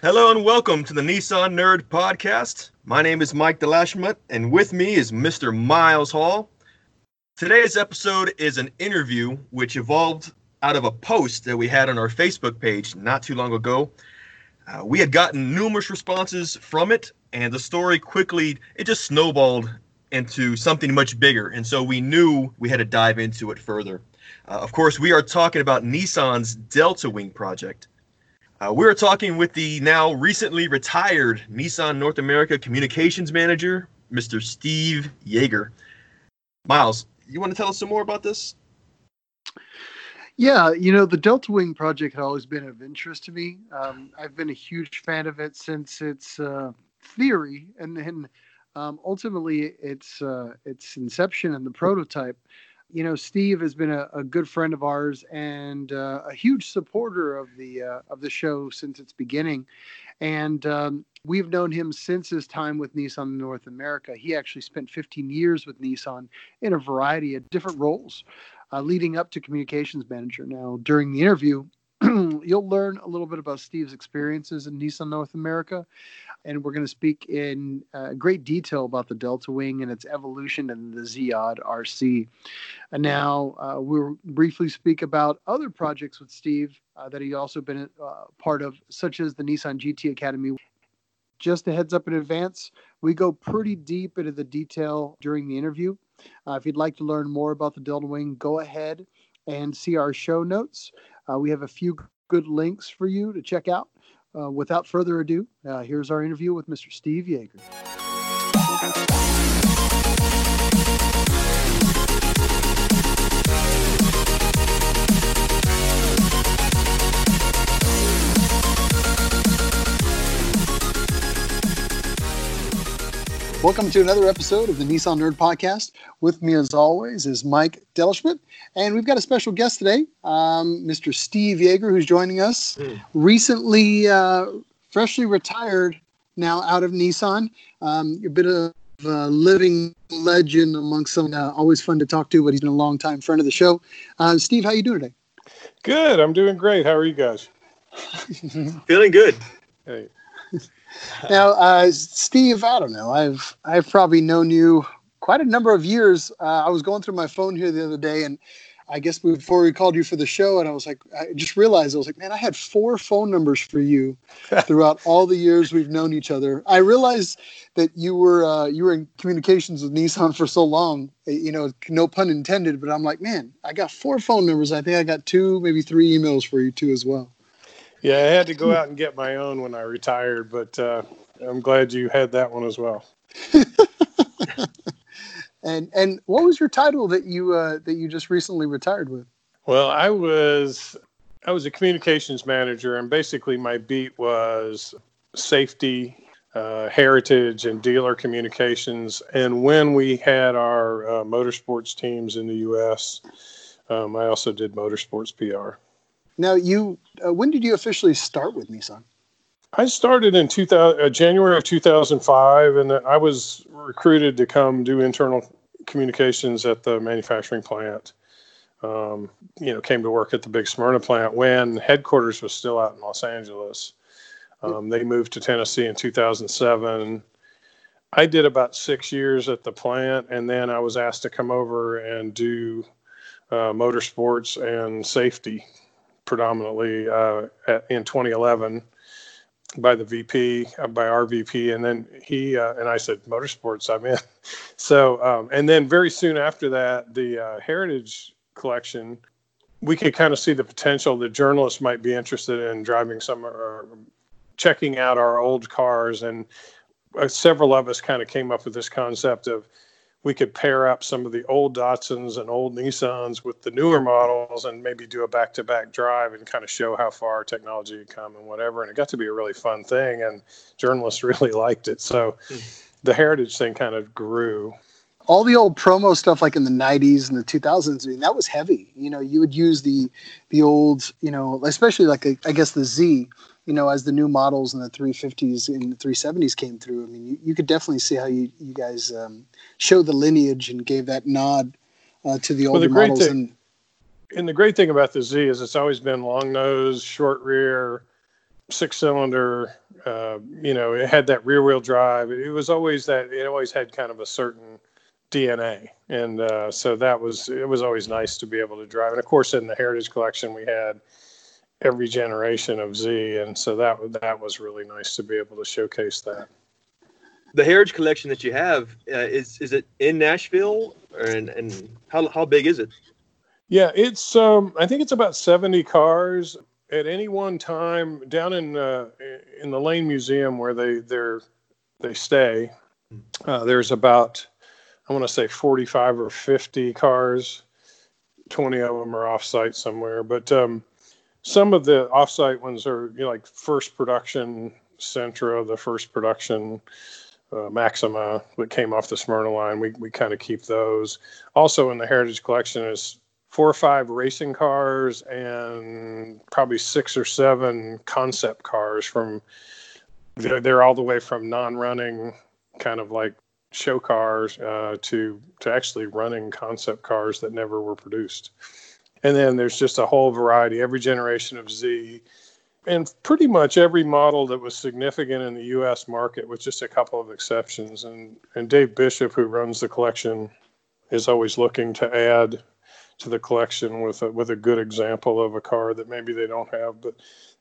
Hello and welcome to the Nissan Nerd Podcast. My name is Mike Delashmutt, and with me is Mr. Miles Hall. Today's episode is an interview which evolved out of a post that we had on our Facebook page not too long ago. Uh, we had gotten numerous responses from it, and the story quickly it just snowballed into something much bigger, and so we knew we had to dive into it further. Uh, of course, we are talking about Nissan's Delta Wing project. Uh, we are talking with the now recently retired Nissan North America Communications Manager, Mr. Steve Yeager. Miles, you want to tell us some more about this? Yeah, you know, the Delta Wing project had always been of interest to me. Um, I've been a huge fan of it since its uh, theory and then um, ultimately its uh, its inception and the prototype you know, Steve has been a, a good friend of ours and uh, a huge supporter of the uh, of the show since its beginning, and um, we've known him since his time with Nissan North America. He actually spent 15 years with Nissan in a variety of different roles, uh, leading up to communications manager. Now, during the interview, you'll learn a little bit about Steve's experiences in Nissan North America, and we're going to speak in uh, great detail about the Delta Wing and its evolution and the ZEOD RC. And now uh, we'll briefly speak about other projects with Steve uh, that he also been uh, part of, such as the Nissan GT Academy. Just a heads up in advance, we go pretty deep into the detail during the interview. Uh, if you'd like to learn more about the Delta Wing, go ahead and see our show notes. Uh, we have a few good links for you to check out. Uh, without further ado, uh, here's our interview with Mr. Steve Yeager. Welcome to another episode of the Nissan Nerd Podcast. With me, as always, is Mike Delashmutt, and we've got a special guest today, um, Mr. Steve Yeager, who's joining us. Mm. Recently, uh, freshly retired now out of Nissan. Um, a bit of a living legend amongst some. Uh, always fun to talk to, but he's been a long time friend of the show. Uh, Steve, how you doing today? Good. I'm doing great. How are you guys? Feeling good. Hey now, uh, Steve, I don't know. I've I've probably known you quite a number of years. Uh, I was going through my phone here the other day, and I guess before we called you for the show, and I was like, I just realized I was like, man, I had four phone numbers for you throughout all the years we've known each other. I realized that you were uh, you were in communications with Nissan for so long. Eh, you know, no pun intended. But I'm like, man, I got four phone numbers. I think I got two, maybe three emails for you too as well. Yeah, I had to go out and get my own when I retired, but uh, I'm glad you had that one as well. and and what was your title that you uh, that you just recently retired with? Well, I was I was a communications manager, and basically my beat was safety, uh, heritage, and dealer communications. And when we had our uh, motorsports teams in the U.S., um, I also did motorsports PR. Now, you uh, when did you officially start with Nissan? I started in 2000, uh, January of 2005, and I was recruited to come do internal communications at the manufacturing plant. Um, you know, came to work at the big Smyrna plant when headquarters was still out in Los Angeles. Um, they moved to Tennessee in 2007. I did about six years at the plant, and then I was asked to come over and do uh, motorsports and safety predominantly uh, at, in 2011 by the VP, uh, by our VP, and then he uh, and I said, "Motorsports, I'm in." so, um, and then very soon after that, the uh, Heritage Collection, we could kind of see the potential that journalists might be interested in driving some or checking out our old cars, and uh, several of us kind of came up with this concept of we could pair up some of the old Datsuns and old Nissans with the newer models and maybe do a back to back drive and kind of show how far technology had come and whatever. And it got to be a really fun thing, and journalists really liked it. So mm. the heritage thing kind of grew. All the old promo stuff, like in the '90s and the 2000s, I mean, that was heavy. You know, you would use the the old, you know, especially like a, I guess the Z you know, as the new models and the 350s and the 370s came through, I mean, you, you could definitely see how you, you guys um, showed the lineage and gave that nod uh, to the older well, the models. Thing, and, and the great thing about the Z is it's always been long nose, short rear, six cylinder. Uh, you know, it had that rear wheel drive. It was always that. It always had kind of a certain DNA, and uh, so that was it was always nice to be able to drive. And of course, in the Heritage Collection, we had every generation of Z, and so that that was really nice to be able to showcase that. The Heritage Collection that you have uh, is is it in Nashville, or and and how how big is it? Yeah, it's um, I think it's about seventy cars at any one time down in uh, in the Lane Museum where they they they stay. Uh, there's about I want to say 45 or 50 cars. 20 of them are off-site somewhere, but um, some of the off-site ones are you know, like first production Sentra, the first production uh, Maxima that came off the Smyrna line. We we kind of keep those. Also in the Heritage Collection is four or five racing cars and probably six or seven concept cars from they're, they're all the way from non-running kind of like show cars uh, to to actually running concept cars that never were produced and then there's just a whole variety every generation of z and pretty much every model that was significant in the us market with just a couple of exceptions and and dave bishop who runs the collection is always looking to add to the collection with a, with a good example of a car that maybe they don't have, but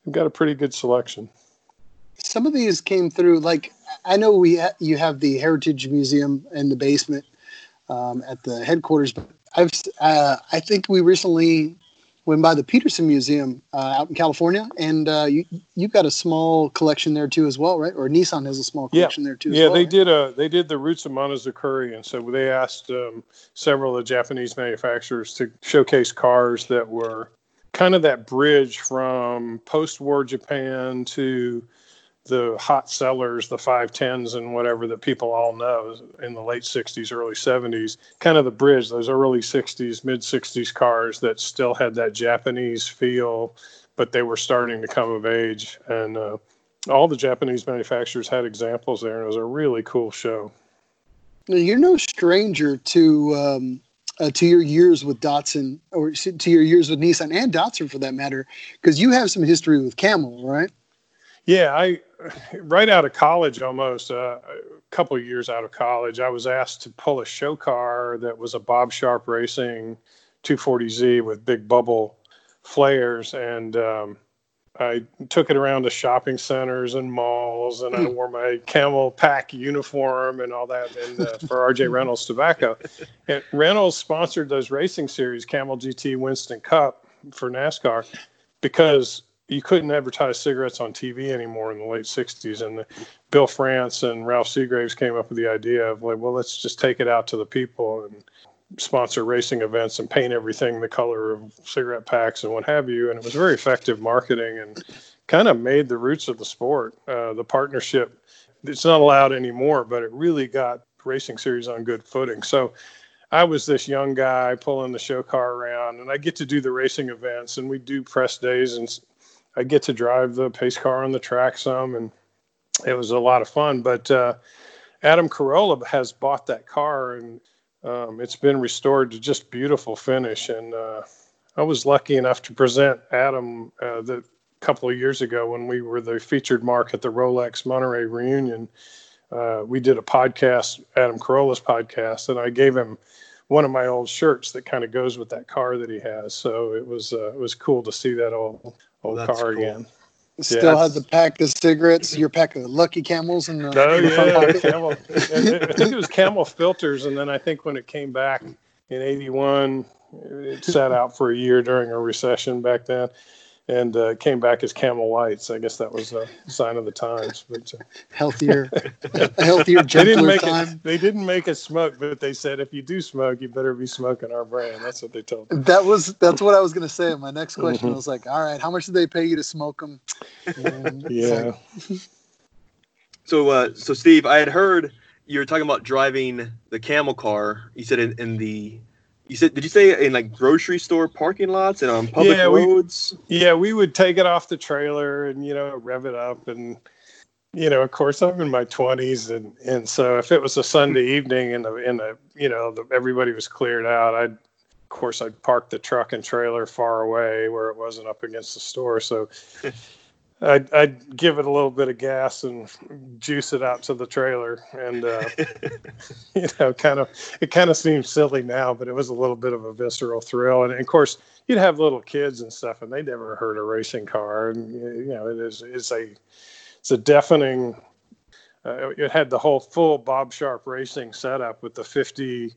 they've got a pretty good selection. Some of these came through. Like I know we ha- you have the Heritage Museum in the basement um, at the headquarters, but I've uh, I think we recently went by the Petersen Museum uh, out in California, and uh, you you've got a small collection there too as well, right? Or Nissan has a small collection yeah. there too. Yeah, well, they right? did a they did the roots of Monozukuri, and so they asked um, several of the Japanese manufacturers to showcase cars that were kind of that bridge from post-war Japan to the hot sellers, the 510s and whatever that people all know in the late 60s, early 70s, kind of the bridge, those early 60s, mid 60s cars that still had that Japanese feel, but they were starting to come of age. And uh, all the Japanese manufacturers had examples there, and it was a really cool show. Now, you're no stranger to. Um, uh, to your years with Datsun, or to your years with Nissan and Datsun for that matter, because you have some history with Camel, right? Yeah, I right out of college, almost uh, a couple of years out of college, I was asked to pull a show car that was a Bob Sharp Racing 240Z with big bubble flares, and um, I took it around to shopping centers and malls, and I Hmm. wore my camel pack uniform and all that, and uh, for RJ Reynolds Tobacco. And Reynolds sponsored those racing series, Camel GT Winston Cup for NASCAR, because you couldn't advertise cigarettes on TV anymore in the late 60s. And Bill France and Ralph Seagraves came up with the idea of like, well, let's just take it out to the people and sponsor racing events and paint everything the color of cigarette packs and what have you. And it was very effective marketing and kind of made the roots of the sport. Uh, the partnership, it's not allowed anymore, but it really got racing series on good footing. So I was this young guy pulling the show car around, and I get to do the racing events, and we do press days, and I get to drive the pace car on the track some, and it was a lot of fun. But uh, Adam Carolla has bought that car, and um, it's been restored to just beautiful finish. And uh, I was lucky enough to present Adam uh, the couple of years ago when we were the featured marque at the Rolex Monterey reunion. Uh, we did a podcast, Adam Carolla's podcast, and I gave him one of my old shirts that kind of goes with that car that he has. So it was uh, it was cool to see that old old That's car cool. again. Still that's- has the pack of cigarettes, your pack of Lucky Camels, and the, Oh in the front yeah, camel. I think it was camel filters, and then I think when it came back in '81, it sat out for a year during a recession back then, and uh, came back as camel lights. I guess that was a sign of the times. But uh, healthier, a healthier, they didn't gentler make time. it. They didn't make us smoke, but they said if you do smoke, you better be smoking our brand. That's what they told me. That was that's what I was gonna say. My next question Mhm. was like, all right, how much did they pay you to smoke them? Yeah. So, uh, so Steve, I had heard you were talking about driving the camel car. You said in, in the, you said, did you say in like grocery store parking lots and on public Yeah, we- roads? Yeah, we would take it off the trailer and you know rev it up and you know of course I'm in my 20s and and so if it was a Sunday evening and the in the you know the, everybody was cleared out I'd of course I'd park the truck and trailer far away where it wasn't up against the store so I'd, I'd, give it a little bit of gas and juice it out to the trailer, and uh, you know, kind of it kind of seems silly now, but it was a little bit of a visceral thrill. And, and, of course, you'd have little kids and stuff, and they never heard a racing car, and you know, it is it's a it's a deafening. Uh, it had the whole full Bob Sharp racing setup with the 50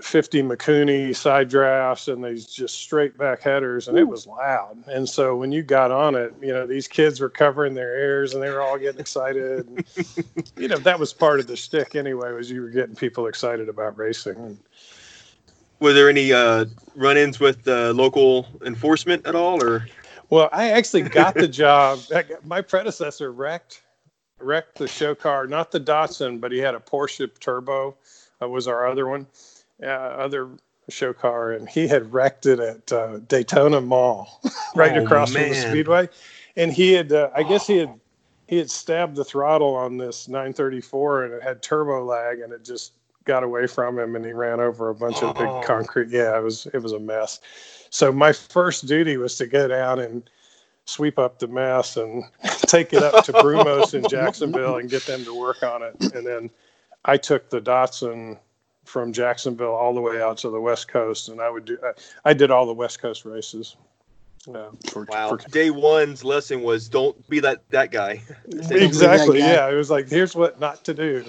50 Mikuni side drafts and these just straight back headers, and it was loud. And so when you got on it, you know, these kids were covering their ears and they were all getting excited. And, you know, that was part of the shtick anyway, was you were getting people excited about racing. Were there any uh, run ins with uh, local enforcement at all, or? Well, I actually got the job. My predecessor wrecked wrecked the show car, not the Datsun, but he had a Porsche Turbo. That was our other one uh, other show car, and he had wrecked it at uh, Daytona Mall, right oh, across man. from the Speedway. And he had, uh, I guess he had, he had stabbed the throttle on this 934, and it had turbo lag, and it just got away from him, and he ran over a bunch oh. of big oh. concrete. Yeah, it was it was a mess. So my first duty was to go down and sweep up the mess and take it up to Brumos in Jacksonville and get them to work on it. And then I took the Datsun from Jacksonville all the way out to the West Coast, and I would do. I, I did all the West Coast races. Uh, for, wow. For, Day one's lesson was don't be that that guy. exactly. That guy. Yeah. It was like here's what not to do.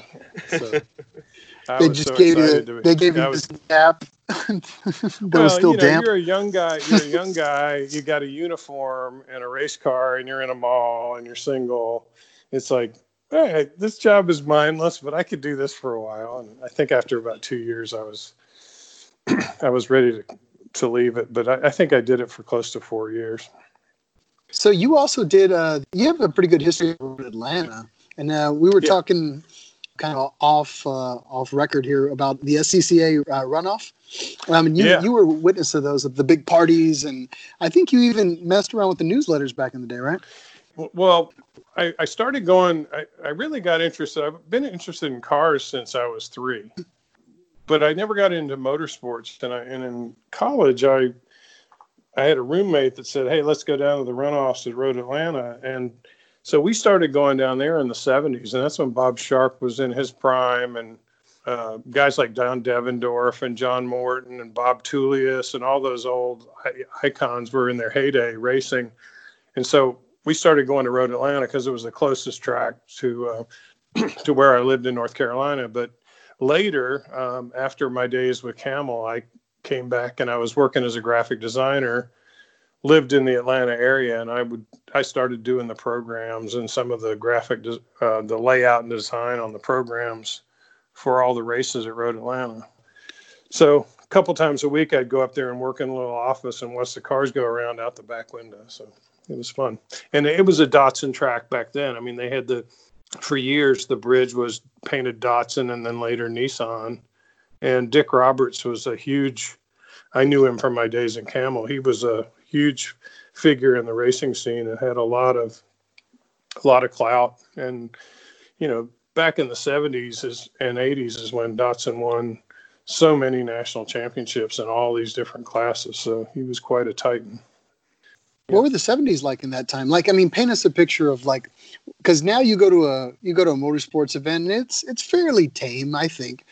So, they just so gave you. They gave you this gap. that well, was still you know, damp. You're a young guy. You're a young guy. You got a uniform and a race car, and you're in a mall, and you're single. It's like hey, this job is mindless, but I could do this for a while. And I think after about two years, I was I was ready to to leave it, but I, I, think I did it for close to four years. So you also did. Uh, you have a pretty good history of Atlanta, and uh, we were yeah. talking kind of off uh, off record here about the SCCA uh, runoff. Um, and you yeah. you were witness to those of the big parties, and I think you even messed around with the newsletters back in the day, right? Well, I, I started going. I, I really got interested. I've been interested in cars since I was three, but I never got into motorsports. And I and in college, I I had a roommate that said, "Hey, let's go down to the runoffs at Road Atlanta." And so we started going down there in the '70s, and that's when Bob Sharp was in his prime, and uh, guys like Don Devendorf and John Morton and Bob Tullius and all those old icons were in their heyday racing. And so we started going to Road Atlanta because it was the closest track to uh, to where I lived in North Carolina. But later, um, after my days with Camel, I came back and I was working as a graphic designer. Lived in the Atlanta area, and I would I started doing the programs and some of the graphic uh, the layout and design on the programs for all the races at Road Atlanta. So a couple times a week, I'd go up there and work in a little office and watch the cars go around out the back window. So it was fun, and it was a Datsun track back then. I mean, they had the for years the bridge was painted Datsun, and then later Nissan. And Dick Roberts was a huge. I knew him from my days in Camel. He was a huge figure in the racing scene and had a lot of a lot of clout. And you know, back in the 70s is, and 80s is when Datsun won so many national championships in all these different classes. So he was quite a titan what were the 70s like in that time like i mean paint us a picture of like because now you go to a you go to a motorsports event and it's it's fairly tame i think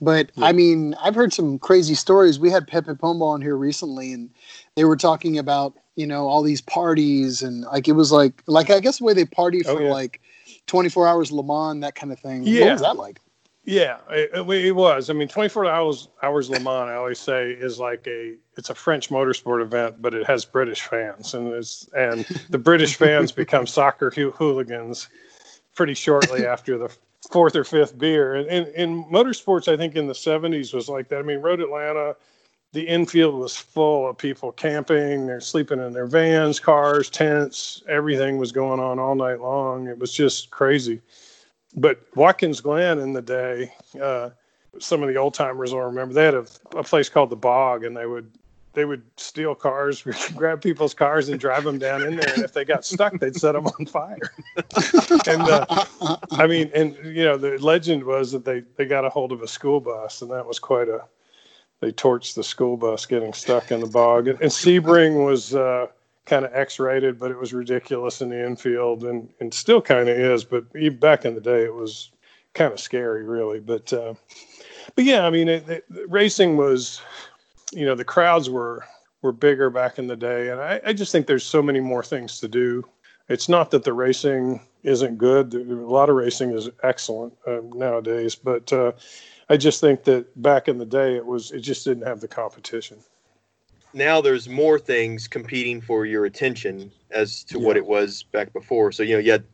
but yeah. i mean i've heard some crazy stories we had pepe pombo on here recently and they were talking about you know all these parties and like it was like like i guess the way they party oh, for oh, yeah. like 24 hours le mans that kind of thing yeah. what was that like yeah, it, it, was. I mean, 24 hours hours Le Mans, I always say, is like a it's a French motorsport event, but it has British fans, and it's and the British fans become soccer hooligans pretty shortly after the fourth or fifth beer. And in, motorsports, I think in the 70s was like that. I mean, Road Atlanta, the infield was full of people camping. They're sleeping in their vans, cars, tents. Everything was going on all night long. It was just crazy but Watkins Glen in the day, uh, some of the old timers will remember they had a, a, place called the Bog, and they would they would steal cars, grab people's cars, and drive them down in there. And if they got stuck, they'd set them on fire. and uh, I mean, and you know, the legend was that they they got a hold of a school bus, and that was quite a. They torched the school bus getting stuck in the bog, and, and Sebring was. Uh, kind of X-rated, but it was ridiculous in the infield, and and still kind of is. But even back in the day, it was kind of scary, really. But uh, but yeah, I mean, it, it, racing was, you know, the crowds were were bigger back in the day, and I, I just think there's so many more things to do. It's not that the racing isn't good. A lot of racing is excellent uh, nowadays, but uh, I just think that back in the day, it was it just didn't have the competition. Now there's more things competing for your attention as to yeah. what it was back before. So you know, you had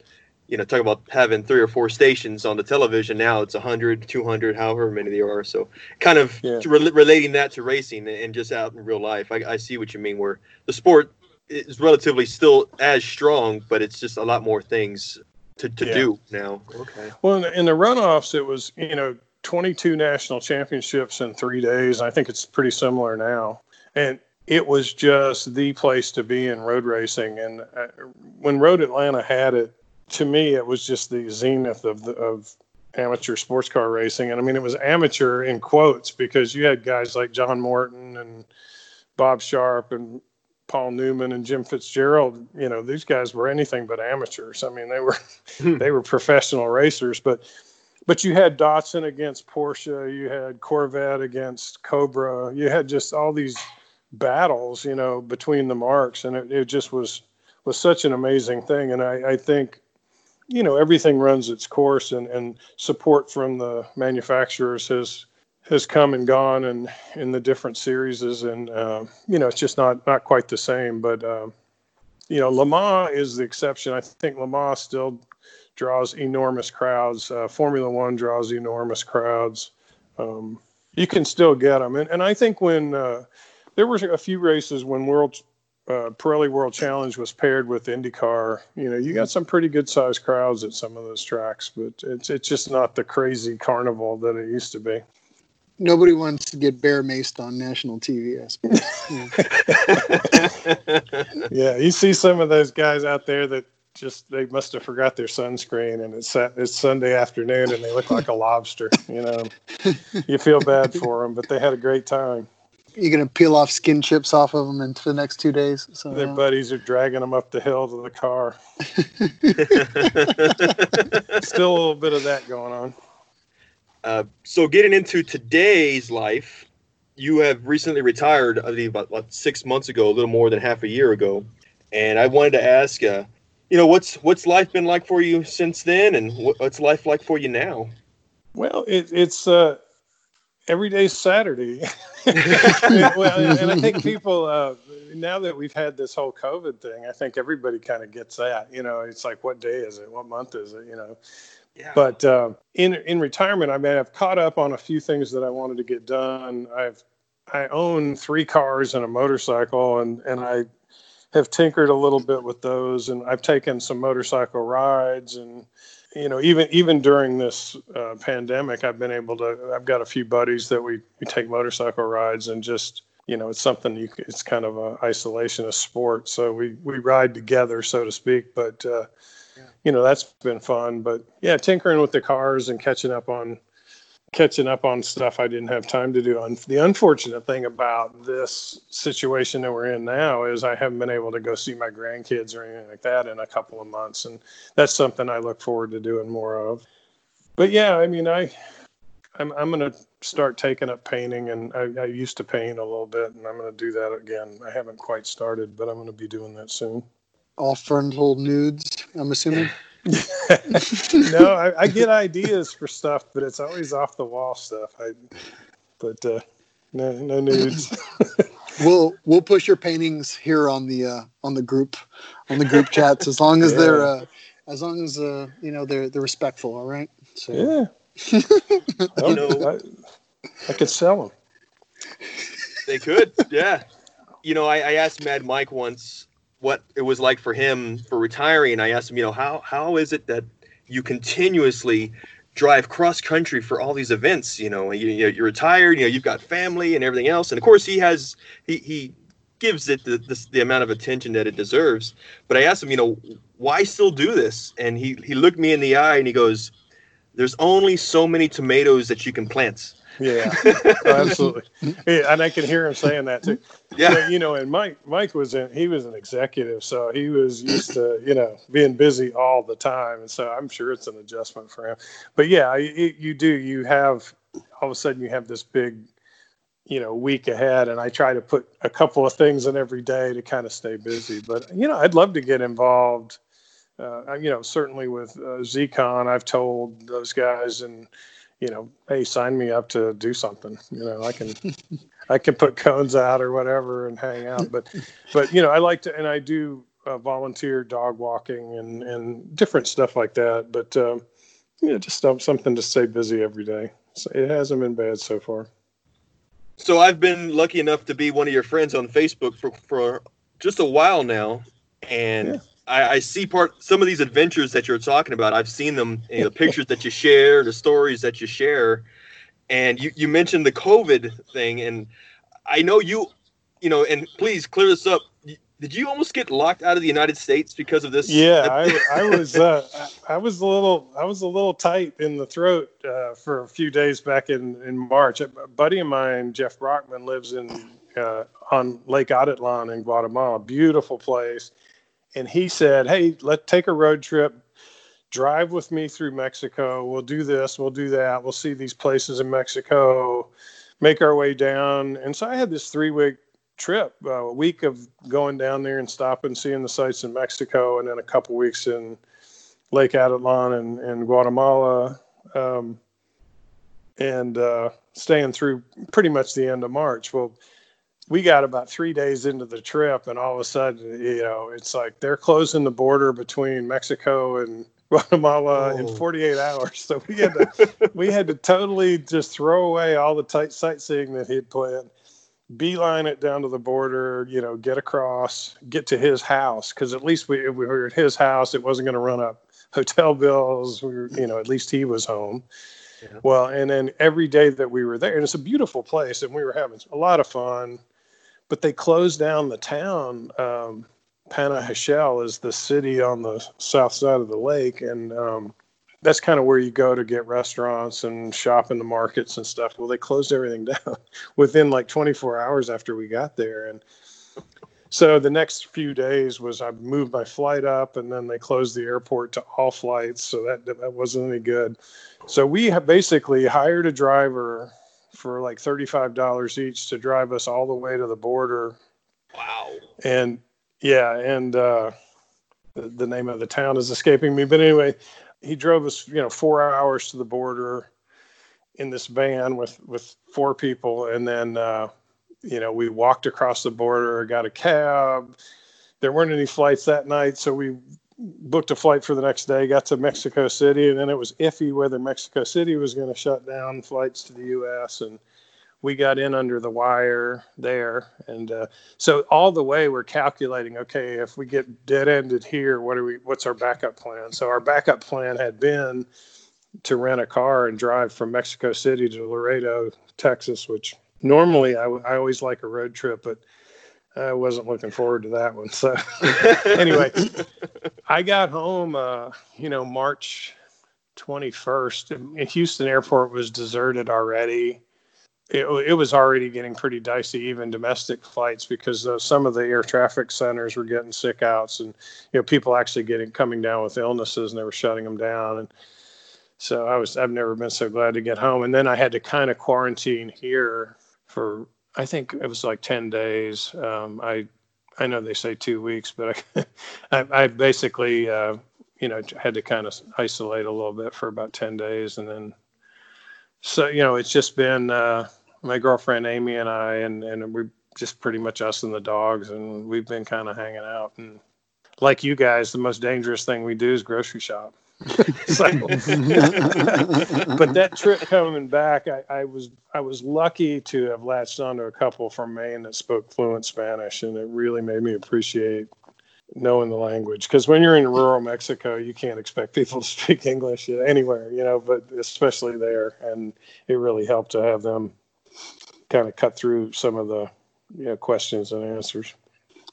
you know, talk about having three or four stations on the television. Now it's 100, 200, however many there are. So, kind of yeah. re- relating that to racing and just out in real life, I, I, see what you mean. Where the sport is relatively still as strong, but it's just a lot more things to, to yeah. do now. Okay. Well, in the, in the runoffs, it was you know 22 national championships in three days. I think it's pretty similar now, and it was just the place to be in road racing. And uh, when Road Atlanta had it to me, it was just the zenith of the, of amateur sports car racing. And I mean, it was amateur in quotes because you had guys like John Morton and Bob Sharp and Paul Newman and Jim Fitzgerald. You know, these guys were anything but amateurs. I mean, they were hmm. they were professional racers, but but you had Datsun against Porsche, you had Corvette against Cobra, you had just all these battles, you know, between the marks, and it, it just was was such an amazing thing. And I, I think you know everything runs its course and, and support from the manufacturers has has come and gone and in the different series and uh, you know it's just not not quite the same but uh, you know Le Mans is the exception. I think Le Mans still draws enormous crowds. Uh, Formula One draws enormous crowds. Um, you can still get them and, and I think when uh, there were a few races when World uh, Pirelli World Challenge was paired with IndyCar, you know, you got some pretty good sized crowds at some of those tracks, but it's it's just not the crazy carnival that it used to be. Nobody wants to get bear maced on national TV, I suppose. yeah, you see some of those guys out there that just they must have forgot their sunscreen and it's it's Sunday afternoon and they look like a lobster. You know, you feel bad for them, but they had a great time you're gonna peel off skin chips off of them in for the next two days. So their buddies are dragging them up the hill to the car. Still a little bit of that going on. Uh, so getting into today's life, you have recently retired. I believe about, about, six months ago, a little more than half a year ago, and I wanted to ask, uh, you know, what's what's life been like for you since then, and what's life like for you now? Well, it, it's uh, every day's Saturday. well, and I think people uh, now that we've had this whole COVID thing, I think everybody kind of gets that. You know, it's like, what day is it? What month is it? You know. Yeah. But uh, in in retirement, I mean, I've caught up on a few things that I wanted to get done. I've I own three cars and a motorcycle, and and I have tinkered a little bit with those, and I've taken some motorcycle rides and you know, even even during this uh, pandemic, I've been able to. I've got a few buddies that we, we take motorcycle rides, and just you know, it's something you. It's kind of a isolationist sport, so we we ride together, so to speak. But uh, yeah. you know, that's been fun. But yeah, tinkering with the cars and catching up on catching up on stuff I didn't have time to do. And the unfortunate thing about this situation that we're in now is I haven't been able to go see my grandkids or anything like that in a couple of months, and that's something I look forward to doing more of. But yeah, I mean, I I'm I'm gonna start taking up painting, and I, I used to paint a little bit, and I'm gonna do that again. I haven't quite started, but I'm gonna be doing that soon. All frontal nudes, I'm assuming. no, I, I, get ideas for stuff, but it's always off the wall stuff. I, but uh, no, no nudes. we'll we'll push your paintings here on the uh, on the group on the group chats as long as yeah. they're uh, as long as uh, you know they're they're respectful. All right. So. Yeah. you know, I, I could sell them. They could, yeah. You know, I, I asked Mad Mike once what it was like for him for retiring. I asked him, you know, how how is it that you continuously drive cross country for all these events? You know, you, you're retired, you know, you've got family and everything else, and of course he has he he gives it the, the, the amount of attention that it deserves. But I asked him, you know, why still do this? And he he looked me in the eye and he goes, there's only so many tomatoes that you can plant. Yeah, absolutely. Yeah, and I can hear him saying that too. Yeah, you know, and Mike, Mike was in, he was an executive, so he was used to, you know, being busy all the time, and so I'm sure it's an adjustment for him. But yeah, you, you do. You have all of a sudden you have this big, you know, week ahead, and I try to put a couple of things in every day to kind of stay busy. But you know, I'd love to get involved. Uh, you know, certainly with uh, ZCon, I've told those guys and you know, hey, sign me up to do something. You know, I can I can put cones out or whatever and hang out. But but you know, I like to and I do uh, volunteer dog walking and and different stuff like that. But um, you know, just something to stay busy every day. So it hasn't been bad so far. So I've been lucky enough to be one of your friends on Facebook for for just a while now, and. Yeah I, I, see part some of these adventures that you're talking about. I've seen them, in the pictures that you share, the stories that you share, and you you mentioned the COVID thing, and I know you, you know, and please clear this up. Did you almost get locked out of the United States because of this? Yeah, I, I was uh, I was a little I was a little tight in the throat uh, for a few days back in in March. A buddy of mine, Jeff Brockman, lives in uh, on Lake Atitlan in Guatemala. Beautiful place and he said, "Hey, let's take a road trip. Drive with me through Mexico. We'll do this. We'll do that. We'll see these places in Mexico. Make our way down." And so I had this three-week trip, uh, a week of going down there and stopping, seeing the sights in Mexico, and then a couple weeks in Lake Atitlan and, and Guatemala, um, and uh, staying through pretty much the end of March. Well we got about three days into the trip, and all of a sudden, you know, it's like they're closing the border between Mexico and Guatemala oh. in 48 hours. So we had to we had to totally just throw away all the tight sightseeing that he'd planned, beeline it down to the border, you know, get across, get to his house because at least we if we were at his house, it wasn't going to run up hotel bills. We were, you know, at least he was home. Yeah. Well, and then every day that we were there, and it's a beautiful place, and we were having a lot of fun but they closed down the town. Um, Panajachel is the city on the south side of the lake, and um, that's kind of where you go to get restaurants and shop in the markets and stuff. Well, they closed everything down within like 24 hours after we got there, and so the next few days was I moved my flight up, and then they closed the airport to all flights, so that that wasn't any good. So we basically hired a driver for like $35 each to drive us all the way to the border. Wow. And yeah, and uh, the, the name of the town is escaping me. But anyway, he drove us, you know, four hours to the border in this van with, with four people. And then, uh, you know, we walked across the border, got a cab. There weren't any flights that night. So we booked a flight for the next day, got to Mexico City, and then it was iffy whether Mexico City was going to shut down flights to the U.S. and we got in under the wire there, and uh, so all the way we're calculating. Okay, if we get dead ended here, what are we? What's our backup plan? So our backup plan had been to rent a car and drive from Mexico City to Laredo, Texas, which normally I, I always like a road trip, but I wasn't looking forward to that one. So anyway, I got home, uh, you know, March 21st. Houston Airport was deserted already. It, it, was already getting pretty dicey, even domestic flights, because uh, some of the air traffic centers were getting sick outs, and you know people actually getting coming down with illnesses, and they were shutting them down. And so I was I've never been so glad to get home. And then I had to kind of quarantine here for I think it was like 10 days. Um, I, I know they say two weeks, but I, I, I basically, uh, you know, had to kind of isolate a little bit for about 10 days. And then, so, you know, it's just been, uh, my girlfriend Amy and I, and, and we just pretty much us and the dogs, and we've been kind of hanging out. And like you guys, the most dangerous thing we do is grocery shop. so, but that trip coming back, I, I, was I was lucky to have latched onto a couple from Maine that spoke fluent Spanish, and it really made me appreciate knowing the language. Because when you're in rural Mexico, you can't expect people to speak English anywhere, you know, but especially there, and it really helped to have them kind of cut through some of the you know, questions and answers.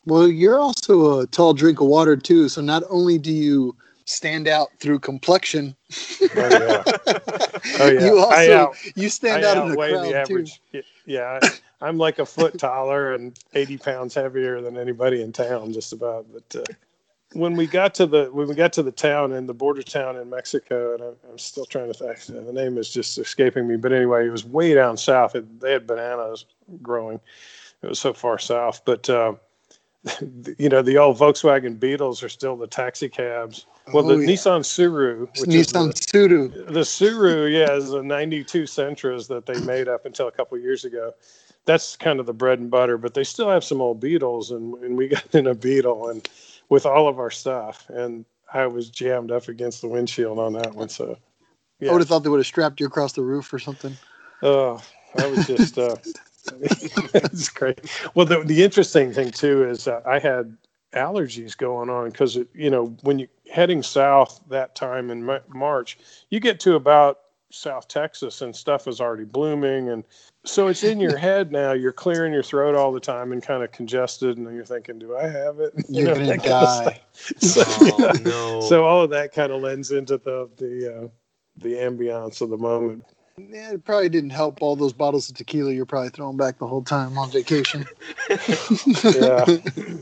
Well, you're also a tall drink of water too. So not only do you stand out through complexion. Oh yeah. Oh yeah. You also I out, you stand I out in the crowd the average. Yeah, I- I'm like a foot taller and 80 pounds heavier than anybody in town, just about. But uh, when we got to the when we got to the town in the border town in Mexico, and I'm, I'm still trying to think, the name is just escaping me. But anyway, it was way down south. It, they had bananas growing. It was so far south, but. Uh, you know the old Volkswagen Beetles are still the taxi cabs. Well, Oh, the yeah. Nissan Tsuru, which is the- Nissan Tsuru. the Tsuru, yeah, is a 92 Sentras that they made up until a couple years ago. That's kind of the bread and butter, but they still have some old Beetles, and, and we got in a Beetle and with all of our stuff, and I was jammed up against the windshield on that one. So, I would have thought they would have strapped you across the roof or something. oh, I was just, uh, it's great. Well, the, the interesting thing too is uh, I had allergies going on because you know when you heading south that time in Ma- March, you get to about South Texas and stuff is already blooming and so it's in your head now. You're clearing your throat all the time and kind of congested, and you're thinking, "Do I have it?" You You're know, gonna that kind of die. So, Oh no. so all of that kind of lends into the the uh, the ambiance of the moment. Yeah, it probably didn't help all those bottles of tequila you're probably throwing back the whole time on vacation. Yeah,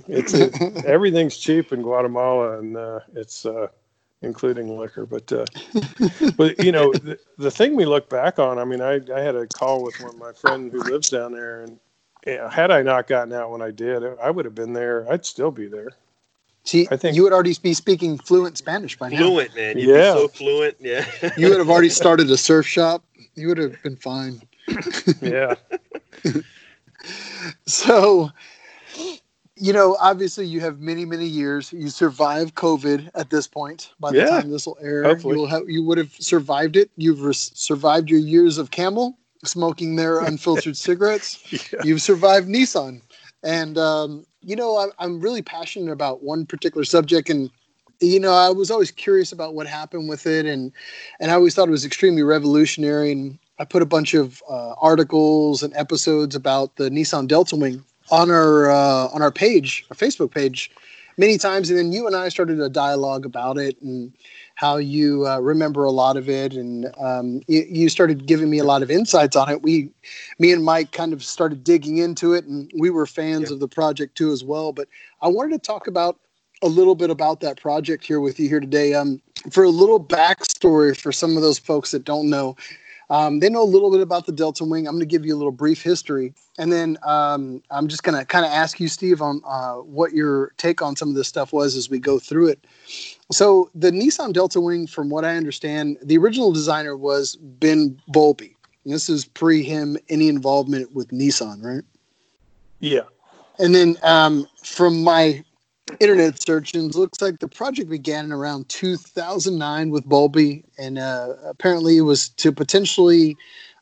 it's it, everything's cheap in Guatemala, and uh, it's uh, including liquor. But uh, but you know the, the thing we look back on. I mean, I I had a call with one of my friend who lives down there, and yeah, had I not gotten out when I did, I would have been there. I'd still be there. See, I think- you would already be speaking fluent Spanish by now. fluent, man. You'd Yeah. be so fluent. Yeah. You would have already started a surf shop. You would have been fine. Yeah, So, you know, obviously, you have many, many years. You survived COVID at this point. By the Yeah. time this will air, Hopefully. you will have you would have survived it. You've res- survived your years of Camel smoking their unfiltered cigarettes. yeah. You've survived Nissan, and um, you know, I'm, I'm really passionate about one particular subject, and you know, I was always curious about what happened with it, and and I always thought it was extremely revolutionary. And I put a bunch of uh, articles and episodes about the Nissan Delta Wing on our uh, on our page, our Facebook page, many times, and then you and I started a dialogue about it and how you uh, remember a lot of it, and um, you, you started giving me a lot of insights on it. We, me and Mike, kind of started digging into it, and we were fans Yeah. of the project too as well. But I wanted to talk about a little bit about that project here with you here today. Um, for a little backstory for some of those folks that don't know, um, they know a little bit about the Delta Wing. I'm going to give you a little brief history, and then um, I'm just going to kind of ask you, Steve, on uh, what your take on some of this stuff was as we go through it. So, the Nissan Delta Wing, from what I understand, the original designer was Ben Bowlby. This is pre him any involvement with Nissan, right? yeah. And then um, from my internet searchings, looks like the project began in around 2009 with Bowlby, and uh, apparently it was to potentially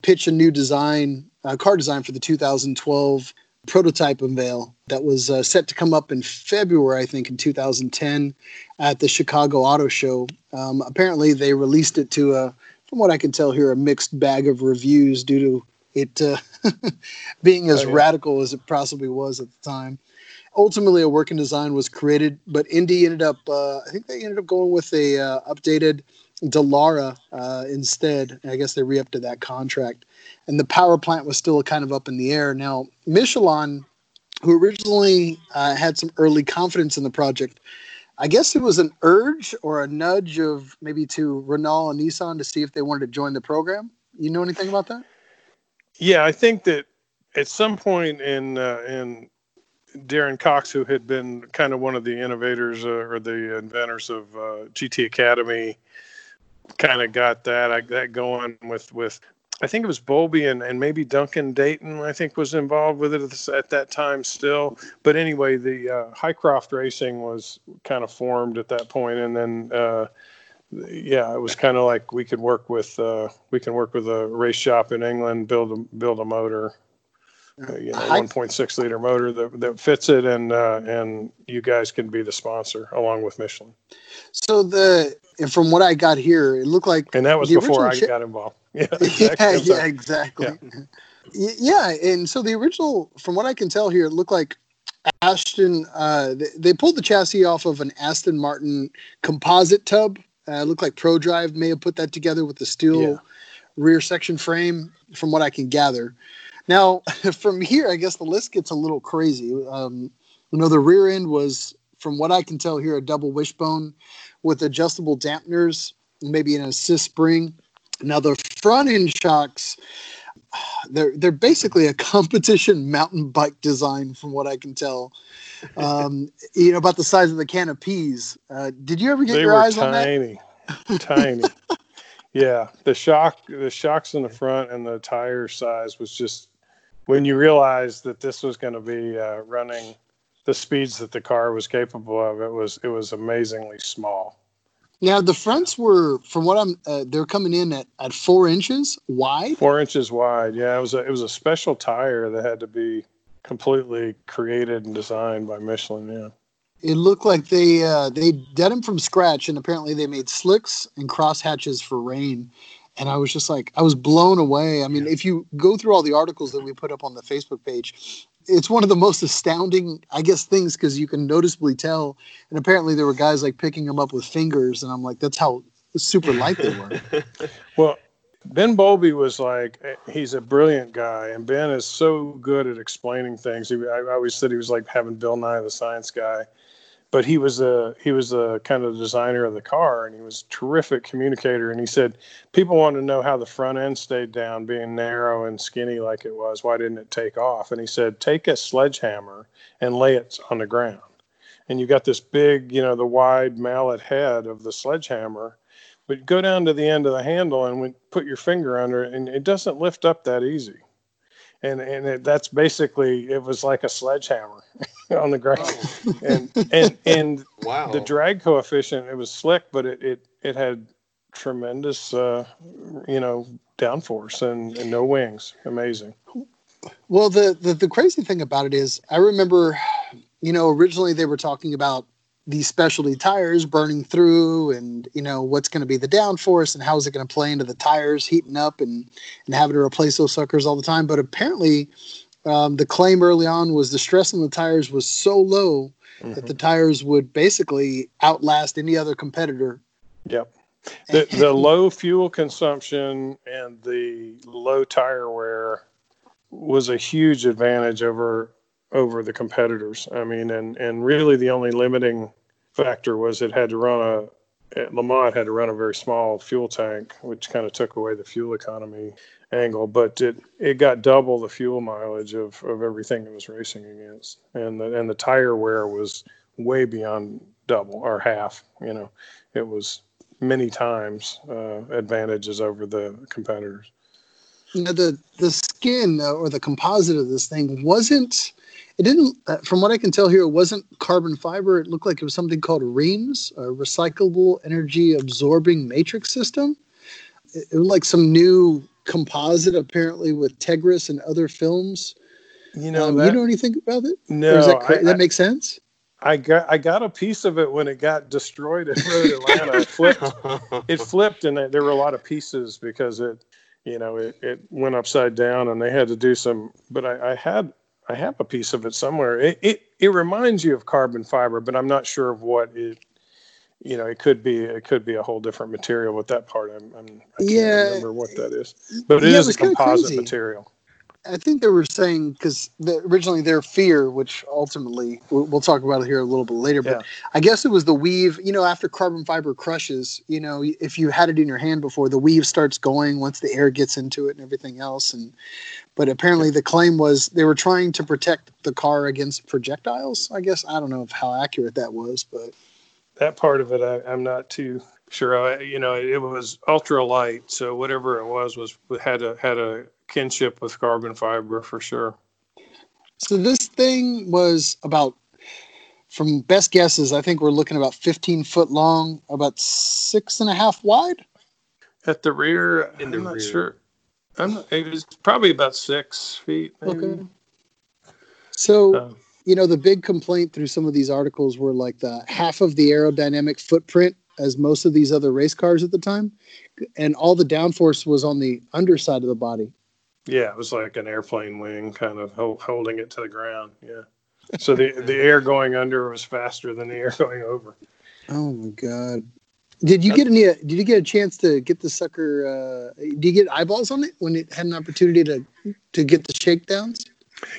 pitch a new design, uh, car design for the 2012 prototype unveil that was uh, set to come up in February, I think, in 2010 at the Chicago Auto Show. Um, apparently, they released it to a, from what I can tell here, a mixed bag of reviews due to it uh, being as Oh, yeah. radical as it possibly was at the time. Ultimately, a working design was created, but Indy ended up. Uh, I think they ended up going with a uh, updated Dallara uh, instead. I guess they re-upped to that contract, and the power plant was still kind of up in the air. Now, Michelin, who originally uh, had some early confidence in the project, I guess it was an urge or a nudge of maybe to Renault and Nissan to see if they wanted to join the program. You know anything about that? Yeah, I think that at some point in uh, in Darren Cox, who had been kind of one of the innovators uh, or the inventors of uh, GT Academy, kind of got that I, that going with with. I think it was Bowlby and, and maybe Duncan Dayton. I think was involved with it at, that time still. But anyway, the uh, Highcroft Racing was kind of formed at that point, and then uh, yeah, it was kind of like we could work with uh, we can work with a race shop in England, build a build a motor, you know, Hi- 1.6 liter motor that, that fits it, and uh, and you guys can be the sponsor along with Michelin. So the and from what I got here, it looked like And that was before I original chi- got involved. Yeah, yeah, exactly. I'm yeah, exactly. Y- Yeah, and so the original, from what I can tell here, it looked like Aston, uh, they, they pulled the chassis off of an Aston Martin composite tub. Uh, looked like ProDrive may have put that together with the steel Yeah. rear section frame, from what I can gather. Now, from here, I guess the list gets a little crazy. Um, you know, the rear end was, from what I can tell here, a double wishbone with adjustable dampeners, maybe an assist spring. Now, the front end shocks, they're they're basically a competition mountain bike design, from what I can tell. Um, you know, about the size of the can of peas. Uh, did you ever get they your eyes on that? tiny, tiny. Yeah, the shock, the shocks in the front and the tire size was just when you realized that this was going to be uh, running the speeds that the car was capable of. It was it was amazingly small. Now the fronts were, from what I'm, uh, they're coming in at, at four inches wide. Four inches wide. Yeah, it was a it was a special tire that had to be completely created and designed by Michelin. Yeah. It looked like they uh, they did them from scratch, and apparently they made slicks and cross hatches for rain. And I was just like, I was blown away. I mean, if you go through all the articles that we put up on the Facebook page, it's one of the most astounding, I guess, things because you can noticeably tell. And apparently there were guys like picking them up with fingers, and I'm like, that's how super light they were. Well, Ben Bowlby was like, eh, he's a brilliant guy, and Ben is so good at explaining things. He, I always said he was like having Bill Nye the Science Guy, but he was a he was a kind of designer of the car, and he was a terrific communicator. And he said people want to know how the front end stayed down, being narrow and skinny like it was. Why didn't it take off? And he said, take a sledgehammer and lay it on the ground, and you got this big, you know, the wide mallet head of the sledgehammer but go down to the end of the handle and put your finger under it, and it doesn't lift up that easy. And and it, that's basically it was like a sledgehammer on the ground, and and and wow. the drag coefficient it was slick, but it it, it had tremendous uh, you know downforce and, and no wings. Amazing. Well, the, the the crazy thing about it is, I remember, you know, originally they were talking about these specialty tires burning through, and you know what's going to be the downforce and how is it going to play into the tires heating up and and having to replace those suckers all the time. But apparently, um, the claim early on was the stress on the tires was so low that the tires would basically outlast any other competitor. Yep. The the low fuel consumption and the low tire wear was a huge advantage over over the competitors. I mean, and and really the only limiting factor was it had to run a Le Mans had to run a very small fuel tank, which kind of took away the fuel economy angle. But it it got double the fuel mileage of, of everything it was racing against, and the and the tire wear was way beyond double or half. You know, it was many times uh, advantages over the competitors. You know, the the skin uh, or the composite of this thing wasn't. It didn't, uh, from what I can tell here, it wasn't carbon fiber. It looked like it was something called REAMS, a recyclable energy absorbing matrix system. It, it was like some new composite, apparently with Tegris and other films. You know, Um, that, you know anything about it? no, is that, I- that makes sense? I got I got a piece of it when it got destroyed at Road Atlanta. It flipped. It flipped, and there were a lot of pieces because it, you know, it, it went upside down, and they had to do some. But I, I had I have a piece of it somewhere. It, it it reminds you of carbon fiber, but I'm not sure of what it. You know, it could be it could be a whole different material. With that part, I'm, I'm I can't Yeah. remember what that is, but it is Yeah, it a composite material. I think they were saying because the, originally their fear, which ultimately we'll, we'll talk about it here a little bit later, but Yeah. I guess it was the weave. You know, after carbon fiber crushes, you know, if you had it in your hand before, the weave starts going once the air gets into it and everything else. And but apparently the claim was they were trying to protect the car against projectiles. I guess I don't know if how accurate that was, but that part of it I, i'm not too sure I, you know it was ultra light so whatever it was was had a had a kinship with carbon fiber for sure so this thing was about. From best guesses, I think we're looking about 15 foot long, about six and a half wide. at the rear In the i'm not rear. sure i'm not, it was probably about six feet maybe. Okay. So, Um, you know, the big complaint through some of these articles were like the half of the aerodynamic footprint as most of these other race cars at the time, and all the downforce was on the underside of the body. Yeah it was like an airplane wing kind of hol- holding it to the ground yeah so the the air going under was faster than the air going over. Oh my god! Did you get any? Did you get a chance to get the sucker? Uh, did you get eyeballs on it when it had an opportunity to to get the shakedowns?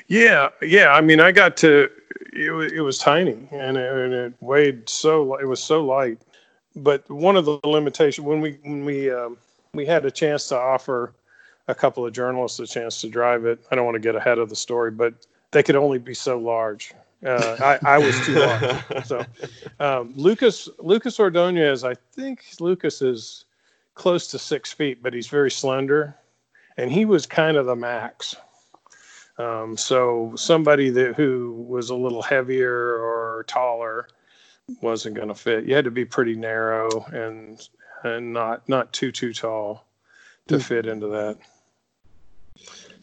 Yeah, yeah. I mean, I got to. It, was- it was tiny, and it, and it weighed so. It was so light. But one of the limitations when we when we um, we had a chance to offer a couple of journalists a chance to drive it. I don't want to get ahead of the story, but they could only be so large. Uh, I, I was too large. So um, Lucas Lucas Ordonez, I think Lucas is close to six feet, but he's very slender, and he was kind of the max. Um, so somebody that who was a little heavier or taller wasn't going to fit. You had to be pretty narrow and and not not too too tall to Hmm. fit into that.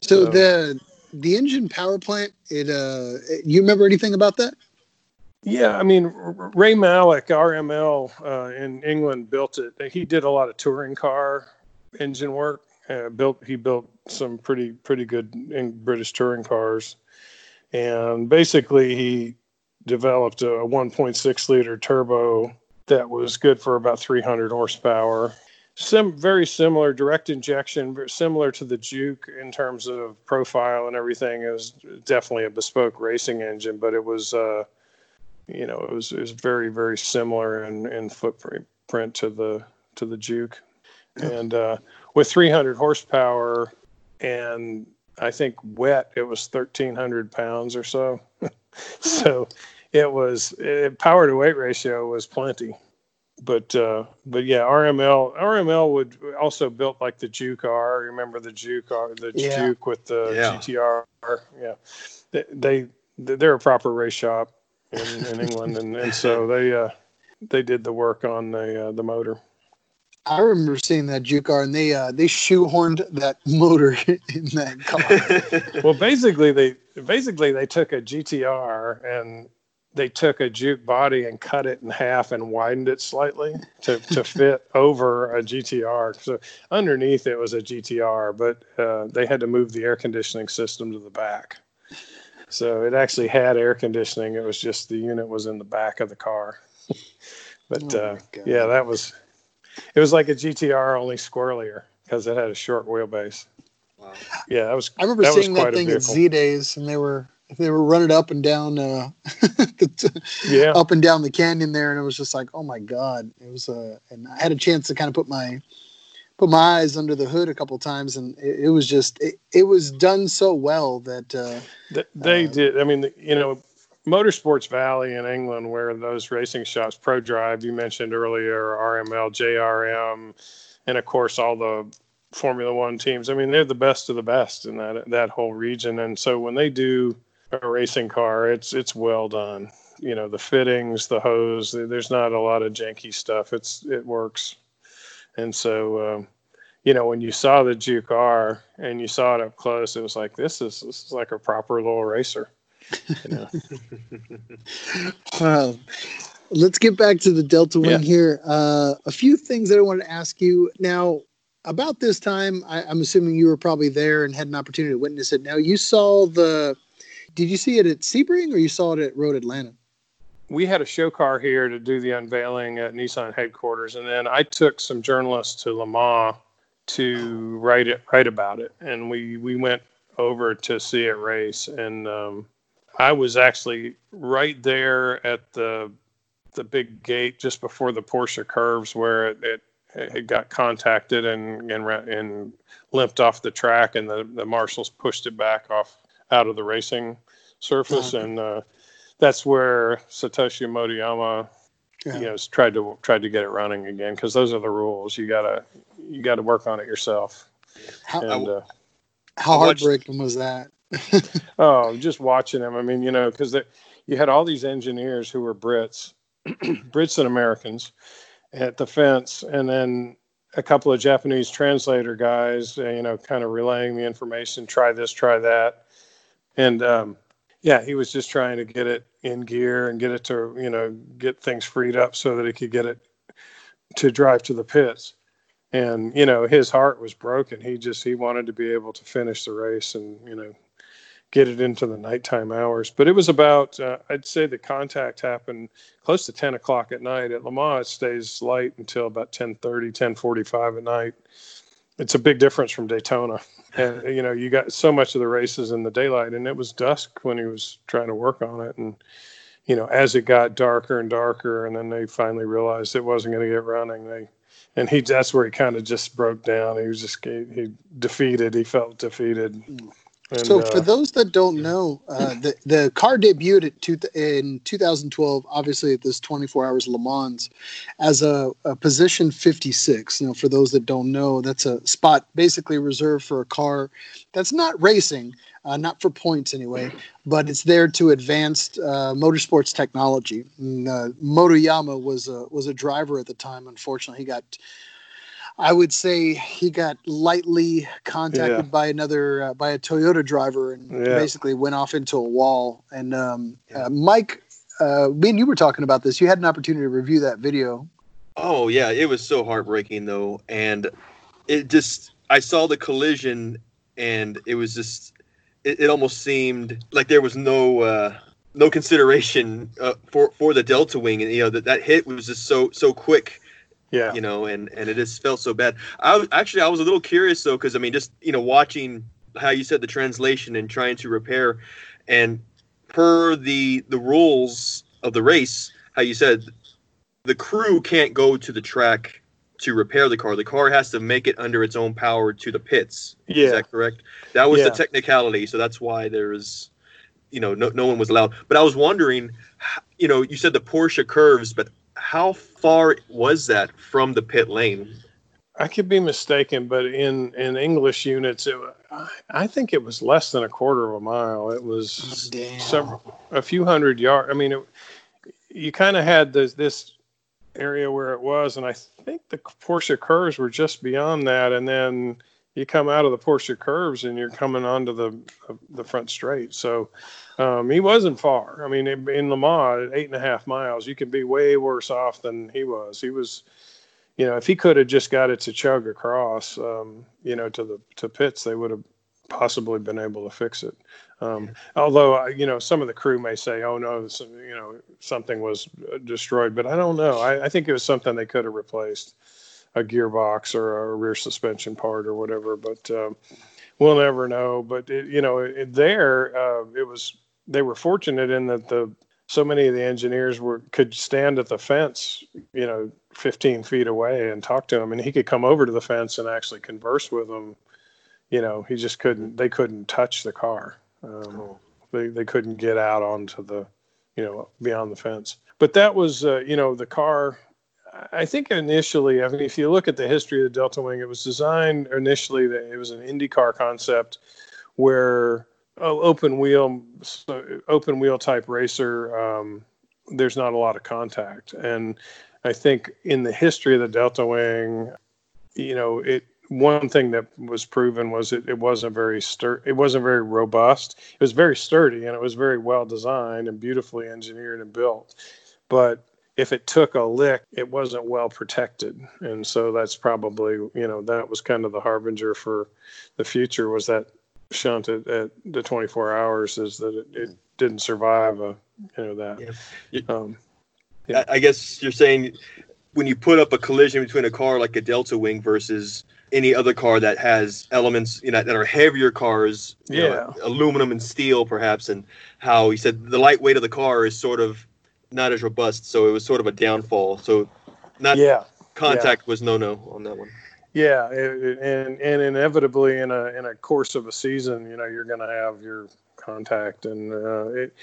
So So- the the engine power plant. It uh, you remember anything about that? Yeah, I mean Ray Mallock, RML uh, in England, built it. He did a lot of touring car engine work. Uh, built he built some pretty pretty good in British touring cars, and basically he developed a 1.6 liter turbo that was good for about 300 horsepower. Some very similar direct injection, very similar to the Juke in terms of profile and everything. It was definitely a bespoke racing engine, but it was. Uh, you know, it was it was very very similar in in footprint to the to the Juke, and uh, with 300 horsepower and I think wet it was 1,300 pounds or so, so it was it, power to weight ratio was plenty, but uh, but yeah, RML RML would also built like the Juke R. Remember the Juke R, the Yeah. Juke with the Yeah. GTR. Yeah, they, they they're a proper race shop in, in England, and, and so they uh, they did the work on the uh, the motor. I remember seeing that Juke R, and they uh, they shoehorned that motor in that car. Well, basically they basically they took a GTR and they took a Juke body and cut it in half and widened it slightly to, to fit over a GTR. So underneath it was a GTR, but uh, they had to move the air conditioning system to the back. So it actually had air conditioning. It was just the unit was in the back of the car. but Oh uh, yeah, that was it was like a GTR only squirrelier because it had a short wheelbase. Wow. Yeah, that was I remember That seeing that thing at. Z Days, and they were they were running up and down uh, the, yeah. up and down the canyon there, and it was just like, oh my god! It was uh, and I had a chance to kind of put my put my eyes under the hood a couple times, and it, it was just it, it was done so well that uh, Th- They Uh, did. I mean, the- you know, Motorsports Valley in England, where those racing shops, Prodrive, you mentioned earlier, RML, JRM, and of course all the Formula One teams. I mean, they're the best of the best in that that whole region. And so when they do a racing car, it's it's well done. You know, the fittings, the hose. There's not a lot of janky stuff. It's it works. And so. Um, you know, when you saw the Juke R and you saw it up close, it was like this is this is like a proper little racer. You know? Um, let's get back to the Delta Wing here. Uh, a few things that I wanted to ask you now. About this time, I, I'm assuming you were probably there and had an opportunity to witness it. Now, you saw the. Did you see it at Sebring or you saw it at Road Atlanta? we had a show car here to do the unveiling at Nissan headquarters, and then I took some journalists to Le Mans to write it write about it, and we we went over to see it race, and um, I was actually right there at the the big gate just before the Porsche curves where it, it, it got contacted and and and limped off the track, and the the marshals pushed it back off out of the racing surface, Uh-huh. and uh, that's where Satoshi Motoyama Yeah. you know tried to tried to get it running again because those are the rules. You gotta you gotta work on it yourself. How, And uh, how I watched- heartbreaking was that? oh, just watching them. I mean, you know, because you had all these engineers who were Brits, Brits and Americans at the fence, and then a couple of Japanese translator guys, you know, kind of relaying the information. Try this, try that, and um, yeah, he was just trying to get it in gear and get it to, you know, get things freed up so that he could get it to drive to the pits. And you know, his heart was broken. He just he wanted to be able to finish the race and you know get it into the nighttime hours. But it was about, uh, I'd say the contact happened close to 10 o'clock at night. At Le Mans, it stays light until about 10:30, 10:45 at night. It's a big difference from Daytona. And you know, you got so much of the races in the daylight, and it was dusk when he was trying to work on it. And you know, as it got darker and darker, and then they finally realized it wasn't going to get running, they and he that's where he kind of just broke down. He was just he defeated. He felt defeated. Hmm. And, so, for uh, those that don't know, uh, the the car debuted at two, in 2012, obviously at this 24 Hours Le Mans, as a, a, position 56. You know, for those that don't know, that's a spot basically reserved for a car that's not racing, uh, not for points anyway, but it's there to advance uh, motorsports technology. And, uh, Motoyama was a was a driver at the time. Unfortunately, he got I would say he got lightly contacted yeah. by another uh, by a Toyota driver and yeah. basically went off into a wall. And um, uh, Mike, uh, me and you were talking about this. You had an opportunity to review that video. Oh yeah, it was so heartbreaking though, and it just I saw the collision and it was just it, it almost seemed like there was no uh, no consideration uh, for for the Delta Wing, and you know that that hit was just so so quick yeah. You know, and and it just felt so bad. I was actually I was a little curious though because I mean just you know watching how you said the translation and trying to repair, and per the the rules of the race, how you said the crew can't go to the track to repair the car. The car has to make it under its own power to the pits. Yeah. Is that correct? That was yeah. the technicality. So that's why there is, you know, no, no one was allowed. But I was wondering, you know, you said the Porsche curves, but how far was that from the pit lane? I could be mistaken, but in in English units, it, I think it was less than a quarter of a mile. It was several, a few hundred yards. I mean, it, you kind of had this this area where it was, and I think the Porsche curves were just beyond that, and then you come out of the Porsche curves and you're coming onto the the front straight. So um, he wasn't far. I mean, in Le Mans, eight and a half miles, you can be way worse off than he was. He was, you know, if he could have just got it to chug across, um, you know, to the to pits, they would have possibly been able to fix it. Um, although, you know, some of the crew may say, "Oh no, some, you know, something was uh, destroyed," but I don't know. I, I think it was something they could have replaced, a gearbox or a rear suspension part or whatever. But um, we'll never know. But it, you know, it, there uh, it was they were fortunate in that the so many of the engineers were could stand at the fence, you know, 15 feet away and talk to him, and he could come over to the fence and actually converse with them. You know, he just couldn't. They couldn't touch the car. Um, oh. They they couldn't get out onto the, you know, beyond the fence. But that was, uh, you know, the car. I think initially, I mean, if you look at the history of the Delta Wing, it was designed initially. That it was an IndyCar concept where oh, open wheel, open wheel type racer, um, there's not a lot of contact. And I think in the history of the Delta Wing, you know, it one thing that was proven was it, it wasn't very stur- it wasn't very robust. It was very sturdy and it was very well designed and beautifully engineered and built. But if it took a lick, it wasn't well protected. And so that's probably, you know, that was kind of the harbinger for the future was that shunt at, at the 24 hours is that it, it didn't survive a, you know that yeah. Um, yeah. I guess you're saying when you put up a collision between a car like a Delta Wing versus any other car that has elements you know that are heavier cars yeah know, aluminum and steel perhaps and how he said the lightweight of the car is sort of not as robust so it was sort of a downfall so not yeah contact yeah. was no no on that one yeah, it, and and inevitably in a in a course of a season, you know, you're going to have your contact, and uh, it,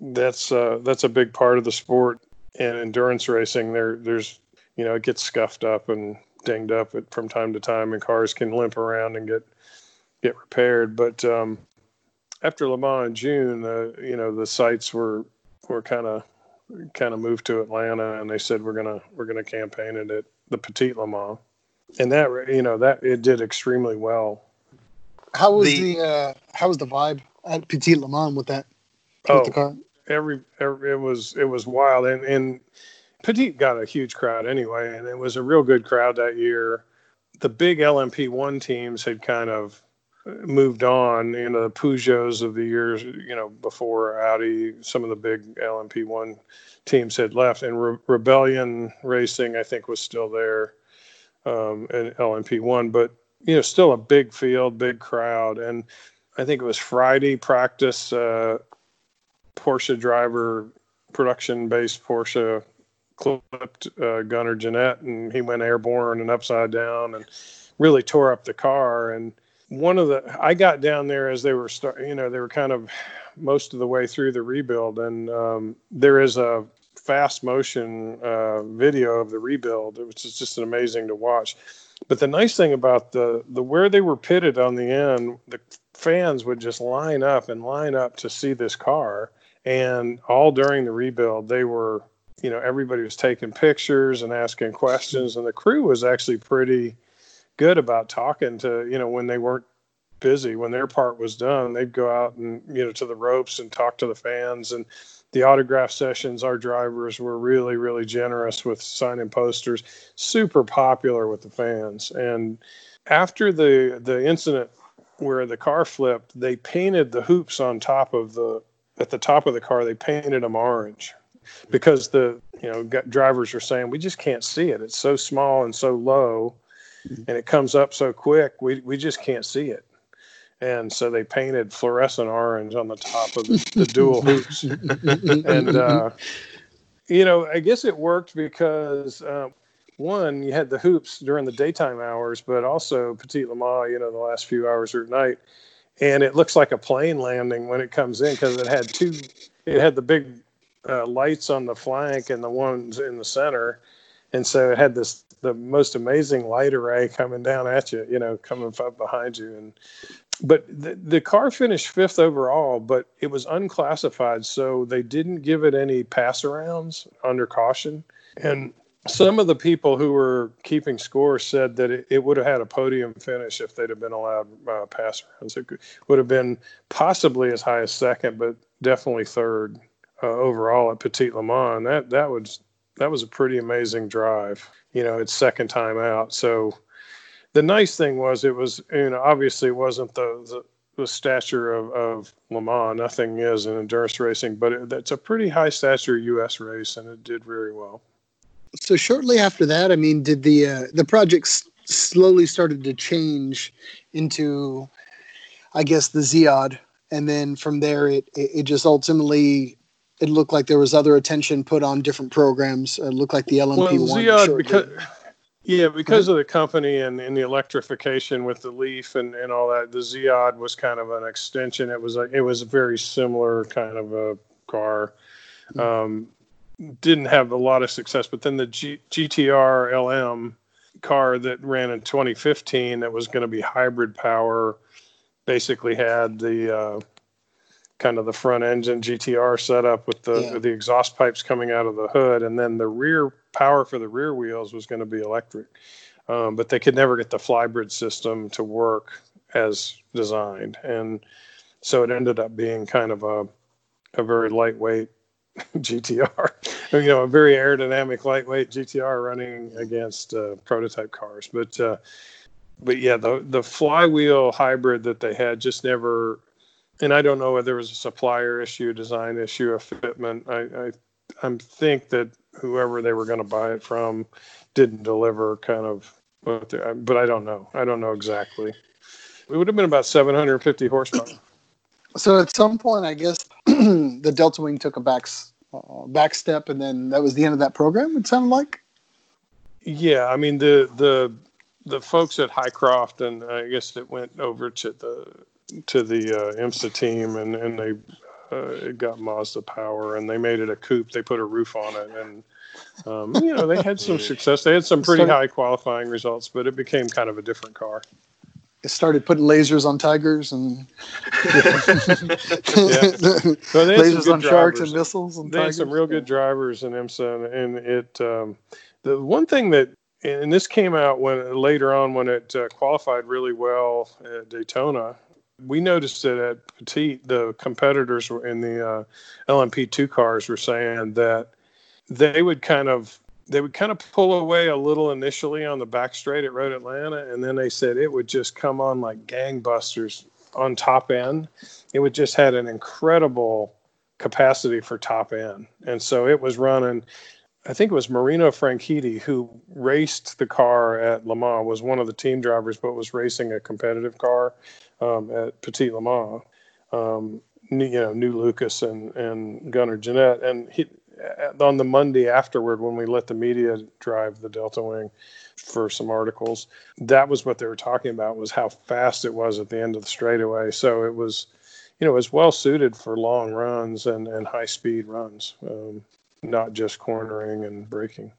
that's uh, that's a big part of the sport. And endurance racing, there there's you know it gets scuffed up and dinged up at, from time to time, and cars can limp around and get get repaired. But um, after Le Mans in June, uh, you know the sites were were kind of kind of moved to Atlanta, and they said we're gonna we're gonna campaign it at the Petit Le Mans and that you know that it did extremely well. How was the, the uh, how was the vibe at Petit Le Mans with that? With oh, the car? Every, every it was it was wild, and and Petit got a huge crowd anyway, and it was a real good crowd that year. The big LMP one teams had kind of moved on. You know, the Peugeots of the years, you know, before Audi, some of the big LMP1 teams had left, and Re- Rebellion Racing, I think, was still there, um, and LMP1, but you know, still a big field, big crowd, and I think it was Friday practice. Uh, Porsche driver, production-based Porsche clipped uh, Gunnar Jeannette, and he went airborne and upside down, and really tore up the car. And one of the I got down there as they were start, you know, they were kind of most of the way through the rebuild, and um, there is a fast motion uh, video of the rebuild, which is just amazing to watch. But the nice thing about the the where they were pitted on the end, the fans would just line up and line up to see this car, and all during the rebuild, they were, you know, everybody was taking pictures and asking questions, and the crew was actually pretty good about talking to you know when they weren't busy when their part was done they'd go out and you know to the ropes and talk to the fans. And the autograph sessions our drivers were really really generous with signing posters super popular with the fans. And after the the incident where the car flipped they painted the hoops on top of the at the top of the car they painted them orange because the you know drivers are saying we just can't see it. It's so small and so low and it comes up so quick we we just can't see it. And so they painted fluorescent orange on the top of the, the dual hoops. And uh, you know i guess it worked because uh, one you had the hoops during the daytime hours but also petit le mans you know the last few hours or at night. And it looks like a plane landing when it comes in because it had two it had the big uh, lights on the flank and the ones in the center and so it had this the most amazing light array coming down at you, you know, coming up behind you. And but the, the car finished fifth overall, but it was unclassified, so they didn't give it any pass arounds under caution. And some of the people who were keeping score said that it, it would have had a podium finish if they'd have been allowed uh, pass arounds. It could, would have been possibly as high as second, but definitely third uh, overall at Petit Le Mans. That that was that was a pretty amazing drive you know, its second time out. So the nice thing was it was, you know, obviously it wasn't the, the, the stature of, of Le Mans. Nothing is in endurance racing, but it, it's a pretty high stature U.S. race, and it did very well. So shortly after that, I mean, did the uh, the project slowly started to change into, I guess, the ZEOD, and then from there, it, it just ultimately it looked like there was other attention put on different programs. It looked like the LMP well, one. ZEOD, because yeah, because of the company and, and the electrification with the Leaf and, and all that, the ZEOD was kind of an extension. It was a, it was a very similar kind of a car. Um, didn't have a lot of success, but then the G, GTR LM car that ran in 2015 that was going to be hybrid power basically had the uh, kind of the front engine GTR setup with the Yeah. the exhaust pipes coming out of the hood, and then the rear power for the rear wheels was going to be electric. Um, but they could never get the flybrid system to work as designed, and so it ended up being kind of a a very lightweight GTR, you know, a very aerodynamic, lightweight GTR running against uh, prototype cars. But uh, but yeah, the the flywheel hybrid that they had just never and I don't know whether there was a supplier issue, design issue, a fitment. I, I, I think that whoever they were going to buy it from didn't deliver kind of, what but I don't know. I don't know exactly. It would have been about 750 horsepower. So at some point, I guess the Delta Wing took a back uh, back step, and then that was the end of that program. It sounded like. Yeah, I mean the the the folks at Highcroft, and I guess it went over to the to the uh, IMSA team, and and they uh, it got Mazda power, and they made it a coupe. They put a roof on it, and um, you know they had some success. They had some pretty So- high qualifying results, but it became kind of a different car. It started putting lasers on tigers and So they had lasers good on sharks and missiles and they had some real good drivers in IMSA, and, and it um, the one thing that and this came out when later on when it uh, qualified really well at Daytona. We noticed that at Petit, the competitors were in the uh, LMP2 cars were saying that they would kind of they would kind of pull away a little initially on the back straight at Road Atlanta, and then they said it would just come on like gangbusters on top end. It would just had an incredible capacity for top end, and so it was running. I think it was Marino Franchitti who raced the car at Le Mans, was one of the team drivers, but was racing a competitive car um, at Petit Le Mans. Um, you know, knew Lucas and, and Gunnar Jeannette. And he, on the Monday afterward, when we let the media drive the Delta Wing for some articles, that was what they were talking about was how fast it was at the end of the straightaway. So it was, you know, it was well suited for long runs and, and high speed runs, um, not just cornering and braking.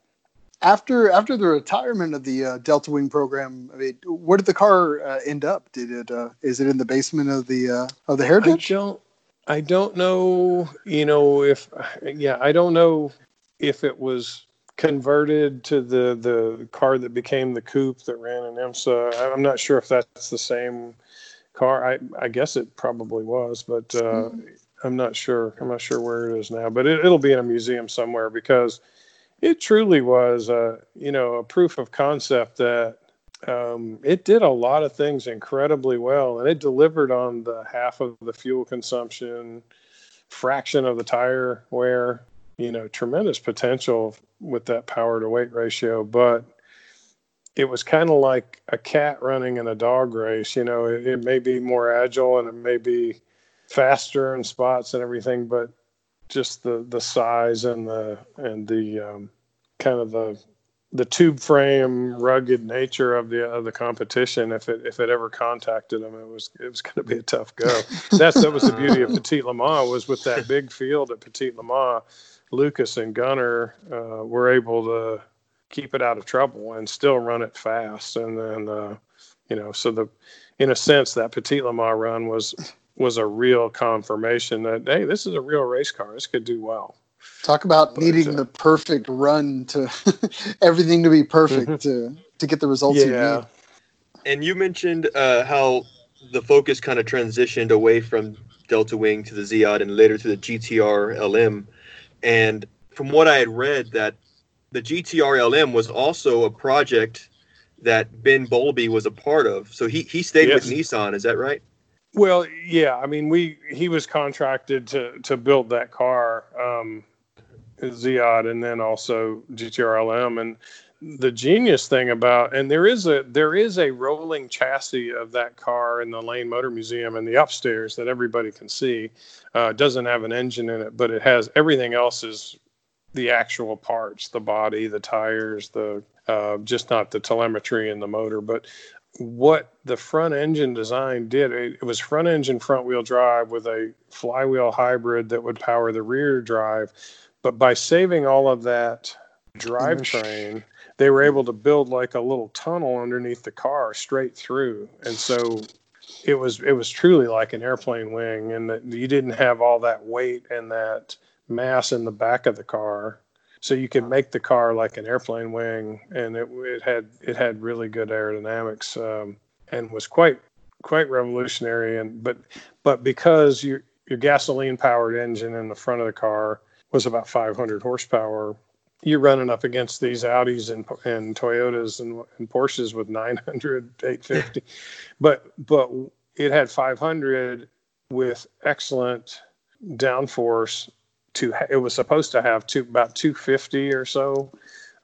After after the retirement of the uh, Delta Wing program, I mean, where did the car uh, end up? Did it uh, is it in the basement of the uh, of the Heritage? I don't I don't know, you know, if yeah, I don't know if it was converted to the the car that became the coupe that ran in IMSA. I'm not sure if that's the same car. I I guess it probably was, but uh, mm-hmm. I'm not sure. I'm not sure where it is now, but it, will be in a museum somewhere because it truly was, a, you know, a proof of concept that um, it did a lot of things incredibly well, and it delivered on the half of the fuel consumption, fraction of the tire wear. You know, tremendous potential with that power to weight ratio, but it was kind of like a cat running in a dog race. You know, it, it may be more agile and it may be faster in spots and everything, but just the the size and the and the um, kind of the the tube frame rugged nature of the of the competition if it if it ever contacted them it was it was going to be a tough go. That's that was the beauty of Petit Le Mans was with that big field at Petit Le Mans Lucas and Gunnar uh, were able to keep it out of trouble and still run it fast. And then uh, you know so the in a sense that Petit Le Mans run was was a real confirmation that hey this is a real race car this could do well Talk about but, needing uh, the perfect run to everything to be perfect mm-hmm. to to get the results yeah. you need. And you mentioned uh, how the focus kind of transitioned away from Delta Wing to the ZEOD and later to the GTR LM. And from what I had read, that the GTR LM was also a project that Ben Bowlby was a part of. So he he stayed yes. with Nissan. Is that right? Well, yeah. I mean, we he was contracted to to build that car. Um, ZEOD and then also GTRLM. And the genius thing about and there is a there is a rolling chassis of that car in the Lane Motor Museum in the upstairs that everybody can see. Uh, doesn't have an engine in it, but it has everything else is the actual parts, the body, the tires, the uh, just not the telemetry and the motor. But what the front engine design did, it, it was front engine front wheel drive with a flywheel hybrid that would power the rear drive. But by saving all of that drivetrain, they were able to build like a little tunnel underneath the car straight through. And so it was it was truly like an airplane wing and that you didn't have all that weight and that mass in the back of the car so you could make the car like an airplane wing and it, it had it had really good aerodynamics um, and was quite quite revolutionary and but but because your your gasoline powered engine in the front of the car was about 500 horsepower. You're running up against these Audis and, and Toyotas and, and Porsches with 900, 850, but but it had 500 with excellent downforce. To it was supposed to have two about 250 or so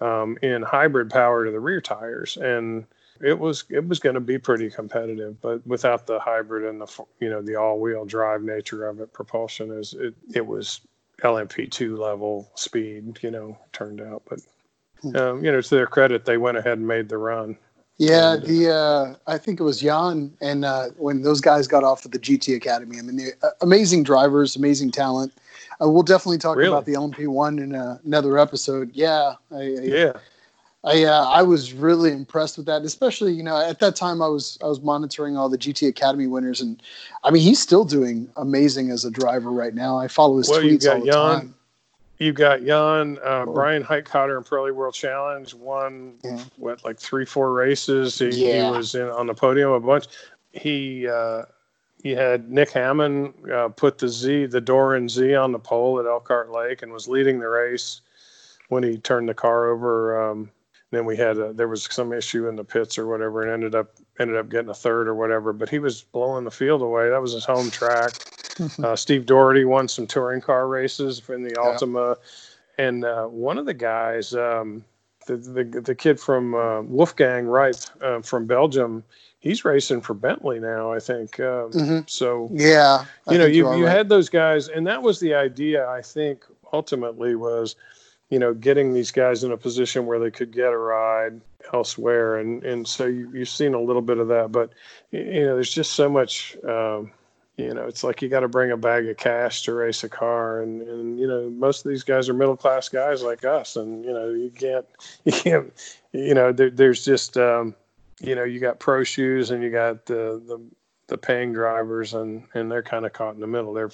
um, in hybrid power to the rear tires, and it was it was going to be pretty competitive. But without the hybrid and the you know the all wheel drive nature of it, propulsion is it it was LMP2 level speed, you know, turned out. But, hmm. um, you know, to their credit, they went ahead and made the run. Yeah, and, the uh, I think it was Jann, and uh, when those guys got off of the GT Academy, I mean, they're uh, amazing drivers, amazing talent. Uh, we'll definitely talk really? about the LMP1 in uh, another episode. Yeah, I, I, yeah. I uh, I was really impressed with that, especially you know at that time I was I was monitoring all the GT Academy winners, and I mean he's still doing amazing as a driver right now. I follow his well, tweets all the Jann, time. You got Jann, uh, oh. Bryan Heitkotter in Pirelli World Challenge won yeah. what like three four races. He, yeah. he was in on the podium a bunch. He uh, he had Nick Hammond uh, put the Z the Doran Z on the pole at Elkhart Lake and was leading the race when he turned the car over. Um, then we had a, there was some issue in the pits or whatever, and ended up ended up getting a third or whatever. But he was blowing the field away. That was his home track. uh, Steve Doherty won some touring car races in the Altima, yeah. and uh, one of the guys, um, the, the, the kid from uh, Wolfgang Reip uh, from Belgium, he's racing for Bentley now, I think. Um, mm-hmm. So yeah, I you know, you you right. had those guys, and that was the idea. I think ultimately was, you know, getting these guys in a position where they could get a ride elsewhere, and and so you, you've seen a little bit of that, but you know, there's just so much. Um, you know, it's like you got to bring a bag of cash to race a car, and and you know, most of these guys are middle class guys like us, and you know, you can't, you can't, you know, there, there's just, um, you know, you got pro shoes and you got the the the paying drivers, and and they're kind of caught in the middle. They're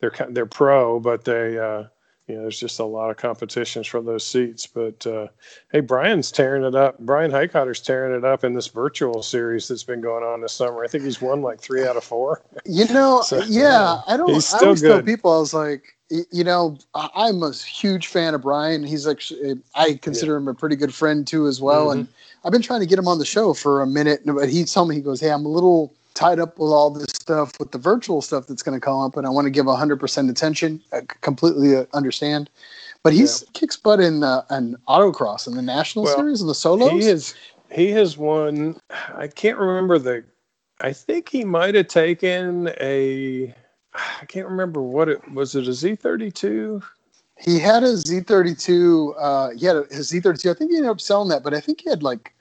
they're they're pro, but they uh, you know, there's just a lot of competitions for those seats. But uh, hey, Brian's tearing it up. Bryan Heitkotter's tearing it up in this virtual series that's been going on this summer. I think he's won like three out of four. You know, so, yeah, I don't. He's still I always good. tell people I was like, you know, I'm a huge fan of Brian. He's actually, I consider yeah. him a pretty good friend too, as well. Mm-hmm. And I've been trying to get him on the show for a minute, but he told me he goes, "Hey, I'm a little." tied up with all this stuff with the virtual stuff that's going to come up and i want to give 100% attention. I completely uh, understand. But he's yeah. kicks butt in uh, an autocross in the national well, series and the solos? he has he has won i can't remember the i think he might have taken a i can't remember what it was it a z32 he had a z32 uh he had a, his z32 i think he ended up selling that but i think he had like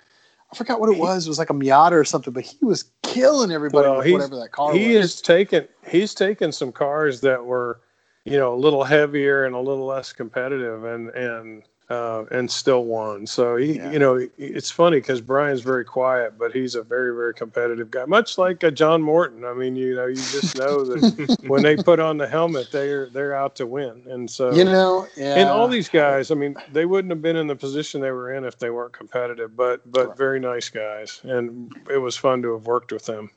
I forgot what it was. It was like a Miata or something, but he was killing everybody well, with whatever that car he was. has taken he's taken some cars that were, you know, a little heavier and a little less competitive, and and uh, and still won. So he, yeah. you know, it's funny because Brian's very quiet, but he's a very, very competitive guy, much like a John Morton. I mean, you know, you just know that when they put on the helmet, they're they're out to win. And so, you know, yeah. and all these guys, I mean, they wouldn't have been in the position they were in if they weren't competitive. But but right. very nice guys, and it was fun to have worked with them.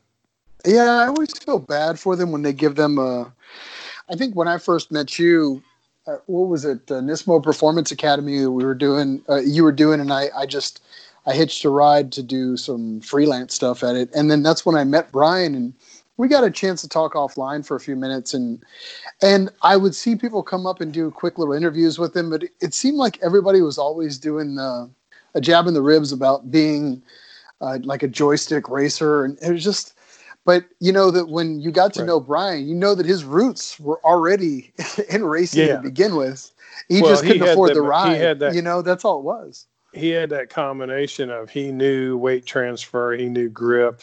Yeah, I always feel bad for them when they give them a. I think when I first met you, what was it? Uh, Nismo Performance Academy. That we were doing, uh, you were doing, and I, I just, I hitched a ride to do some freelance stuff at it, and then that's when I met Brian, and we got a chance to talk offline for a few minutes, and and I would see people come up and do quick little interviews with him, but it, it seemed like everybody was always doing the, a jab in the ribs about being uh, like a joystick racer, and it was just but you know that when you got to right. know Brian, you know that his roots were already in racing yeah. to begin with. He well, just couldn't afford the, the ride. That, you know, that's all it was. He had that combination of he knew weight transfer, he knew grip,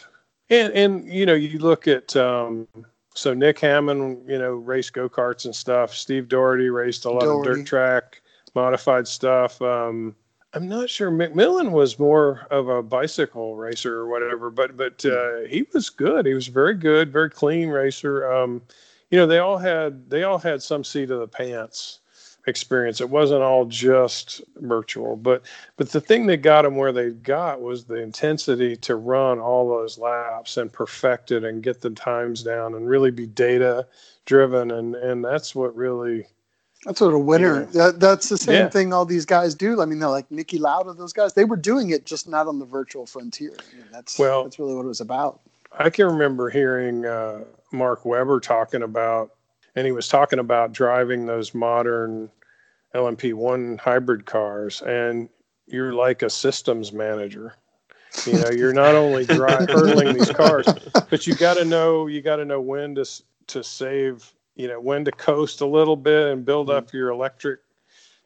and and you know you look at um, so Nick Hammond, you know, raced go karts and stuff. Steve Doherty raced a lot Doherty. of dirt track modified stuff. Um, I'm not sure McMillan was more of a bicycle racer or whatever, but but uh, he was good. He was very good, very clean racer. Um, you know, they all had they all had some seat of the pants experience. It wasn't all just virtual, but but the thing that got them where they got was the intensity to run all those laps and perfect it and get the times down and really be data driven and and that's what really that's what a winner. Yeah. That, that's the same yeah. thing all these guys do. I mean, they're like Niki Lauda, those guys. They were doing it just not on the virtual frontier. I mean, that's well, that's really what it was about. I can remember hearing uh, Mark Webber talking about, and he was talking about driving those modern LMP1 hybrid cars, and you're like a systems manager. You know, you're not only driving hurdling these cars, but you got to know you got to know when to to save you know when to coast a little bit and build up mm-hmm. your electric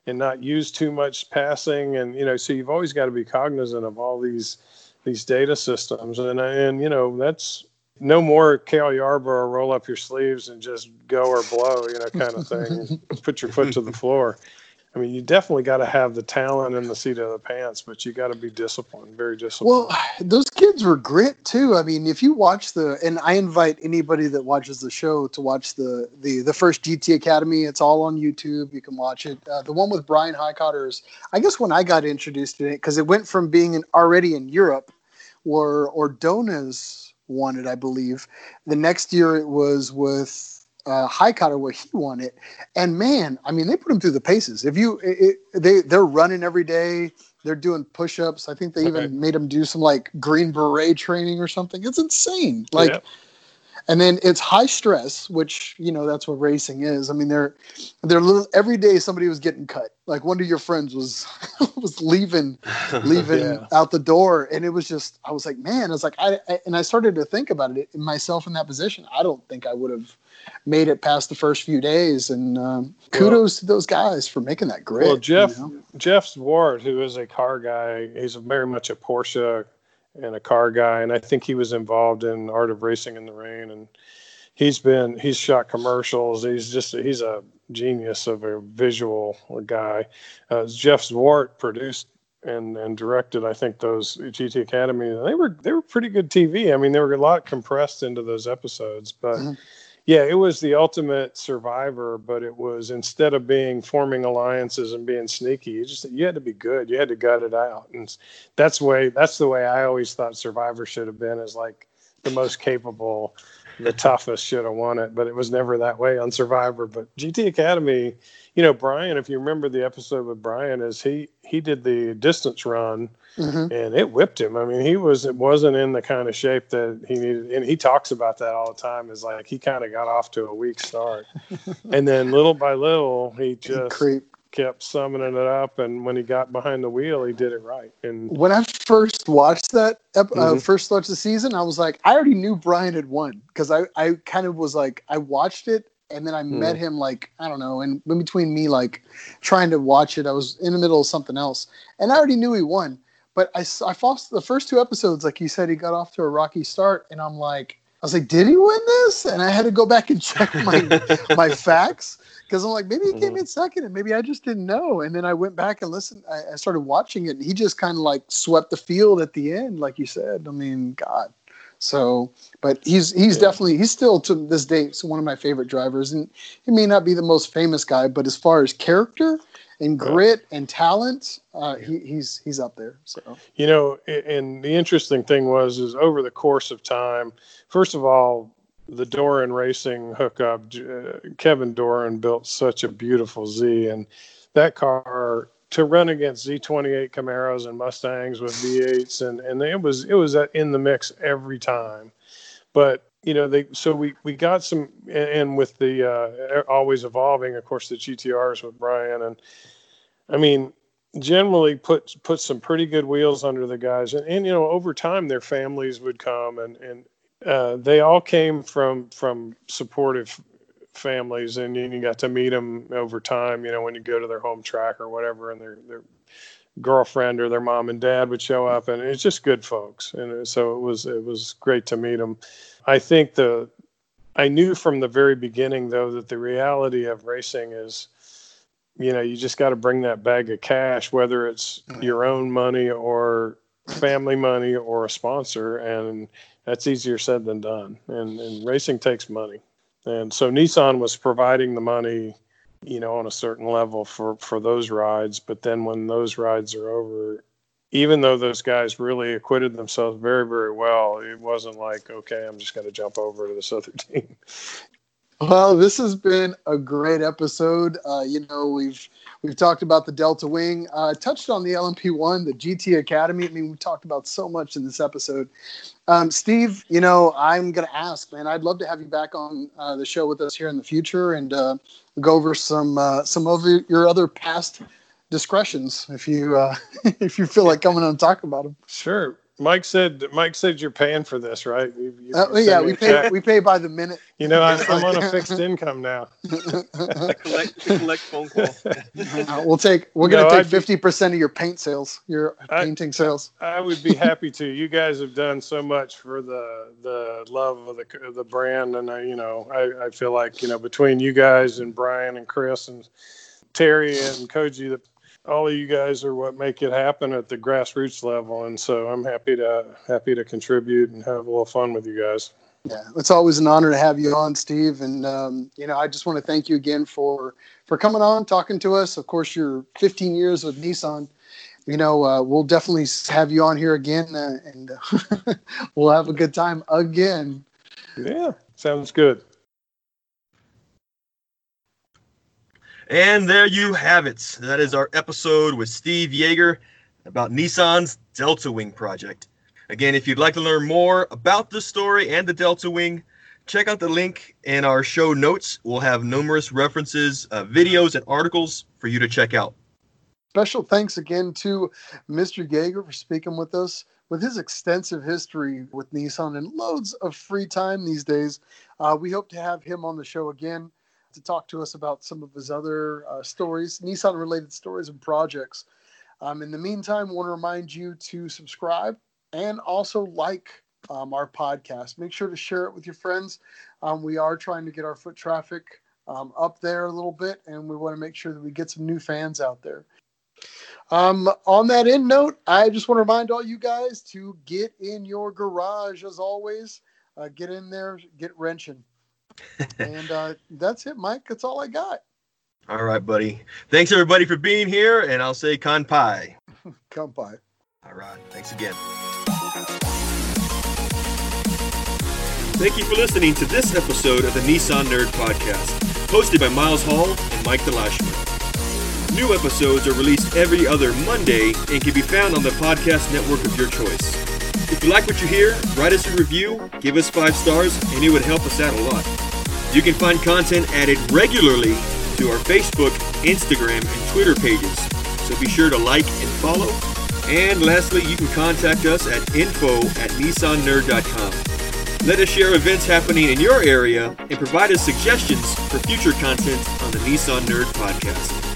and not use too much passing. And you know so you've always got to be cognizant of all these these data systems. And and you know that's no more Cale Yarborough roll up your sleeves and just go or blow you know kind of thing. Put your foot to the floor I mean, you definitely got to have the talent and the seat of the pants, but you got to be disciplined, very disciplined. Well, those kids were grit too. I mean, if you watch the, and I invite anybody that watches the show to watch the the the first GT Academy. It's all on YouTube. You can watch it. Uh, the one with Bryan Heitkotter is, I guess, when I got introduced to it, because it went from being in, already in Europe, where Ordonez won it, I believe. The next year it was with uh, Heitkotter where he won it. And man, I mean, they put him through the paces. If you, it, it, they they're running every day. They're doing push-ups. I think they even Okay. made him do some like green beret training or something. It's insane. Like, Yeah. and then it's high stress, which you know that's what racing is. I mean, they're they're little, every day somebody was getting cut. Like one of your friends was was leaving leaving Yeah. out the door and it was just i was like man i was like I, I and i started to think about it myself in that position i don't think i would have made it past the first few days and um, kudos to those guys for making that grit Well, you Jeff know? Jeff Zwart, who is a car guy, he's very much a Porsche and a car guy, and I think he was involved in Art of Racing in the Rain, and he's been he's shot commercials. He's just he's a genius of a visual guy. Uh, Jeff Zwart produced and and directed, I think those GT Academy. They were they were pretty good TV. I mean, they were a lot compressed into those episodes, but. Mhm. Yeah, it was the ultimate survivor, but it was instead of being forming alliances and being sneaky, you just you had to be good. You had to gut it out, and that's way that's the way I always thought Survivor should have been. Is like the most capable, the toughest should have won it, but it was never that way on Survivor. But GT Academy, you know, Brian, if you remember the episode with Brian, is he he did the distance run Mhm. and it whipped him. I mean, he was it wasn't in the kind of shape that he needed, and he talks about that all the time. Is like he kind of got off to a weak start, and then little by little he just creep kept summing it up, and when he got behind the wheel, he did it right. And when i first watched that ep- uh, Mhm. first watched the season i was like i already knew brian had won because i i kind of was like i watched it and then i met him like i don't know and in between me like trying to watch it i was in the middle of something else and i already knew he won but I, I followed the first two episodes like you said he got off to a rocky start and i'm like i was like did he win this and i had to go back and check my my facts because I'm like, maybe he came Mhm. in second, and maybe I just didn't know. And then I went back and listened. I, I started watching it, and he just kind of like swept the field at the end, like you said. I mean, God. So, but he's he's Yeah. definitely he's still to this date one of my favorite drivers, and he may not be the most famous guy, but as far as character and Yeah. grit and talent, uh, he, he's he's up there. So you know, and the interesting thing was is over the course of time. First of all, the Doran Racing hookup, uh, Kevin Doran built such a beautiful Z, and that car to run against Z28 Camaros and Mustangs with V8s, and and it was it was in the mix every time. But you know they so we we got some and- with the uh, always evolving, of course, the GTRs with Brian and I mean generally put put some pretty good wheels under the guys and, and you know over time their families would come and and uh, they all came from from supportive families and you, you got to meet them over time you know when you go to their home track or whatever and their their girlfriend or their mom and dad would show up and it's just good folks and so it was it was great to meet them i think the i knew from the very beginning though that the reality of racing is you know you just got to bring that bag of cash whether it's your own money or family money or a sponsor and that's easier said than done. And, and racing takes money. And so nissan was providing the money you know on a certain level for for those rides. But then when those rides are over even though those guys really acquitted themselves very very well it wasn't like okay i'm just going to jump over to this other team Well, this has been a great episode. Uh, you know, we've we've talked about the Delta Wing, uh, touched on the LMP1, the GT Academy. I mean, we talked about so much in this episode. Um, Steve, you know, I'm going to ask, man. I'd love to have you back on uh, the show with us here in the future and uh, go over some uh, some of your- your other past discretions, if you uh, if you feel like coming on and talk about them. sure mike said mike said you're paying for this right you, you Uh, yeah, we pay check. we pay by the minute. you know I, i'm on a fixed income now collect, collect phone call. Uh, we'll take. We're No, going to I'd take fifty percent of your paint sales, your I- painting sales. I would be happy to. You guys have done so much for the the love of the of the brand, and I, you know, I, I feel like you know between you guys and Brian and Chris and Terry and Koji, that all of you guys are what make it happen at the grassroots level, and so I'm happy to happy to contribute and have a little fun with you guys. Yeah, it's always an honor to have you on, Steve. And um, you know, I just want to thank you again for for coming on, talking to us. Of course, your 15 years with Nissan. You know, uh, we'll definitely have you on here again, uh, and uh, we'll have a good time again. Yeah, sounds good. And there you have it. That is our episode with Steve Yeager about Nissan's Delta Wing project. Again, if you'd like to learn more about this story and the Delta Wing, check out the link in our show notes. We'll have numerous references, uh, videos, and articles for you to check out. Special thanks again to Mr. Yeager for speaking with us. With his extensive history with Nissan and loads of free time these days, uh, we hope to have him on the show again to talk to us about some of his other uh, stories, Nissan related stories and projects. Um, in the meantime, I want to remind you to subscribe and also like um, our podcast. Make sure to share it with your friends. Um, we are trying to get our foot traffic um, up there a little bit, and we want to make sure that we get some new fans out there. Um, on that end note, I just want to remind all you guys to get in your garage as always. Uh, get in there, get wrenching and uh, that's it, Mike. That's all I got. All right, buddy. Thanks everybody for being here, and I'll say kanpai. kanpai. All right. Thanks again. Thank you for listening to this episode of the Nissan Nerd Podcast, hosted by Miles Hall and Mike DeLashman. New episodes are released every other Monday and can be found on the podcast network of your choice. If you like what you hear, write us a review, give us five stars, and it would help us out a lot. You can find content added regularly to our Facebook, Instagram, and Twitter pages, so be sure to like and follow. And lastly, you can contact us at info at nissannerd.com. Let us share events happening in your area and provide us suggestions for future content on the Nissan Nerd Podcast.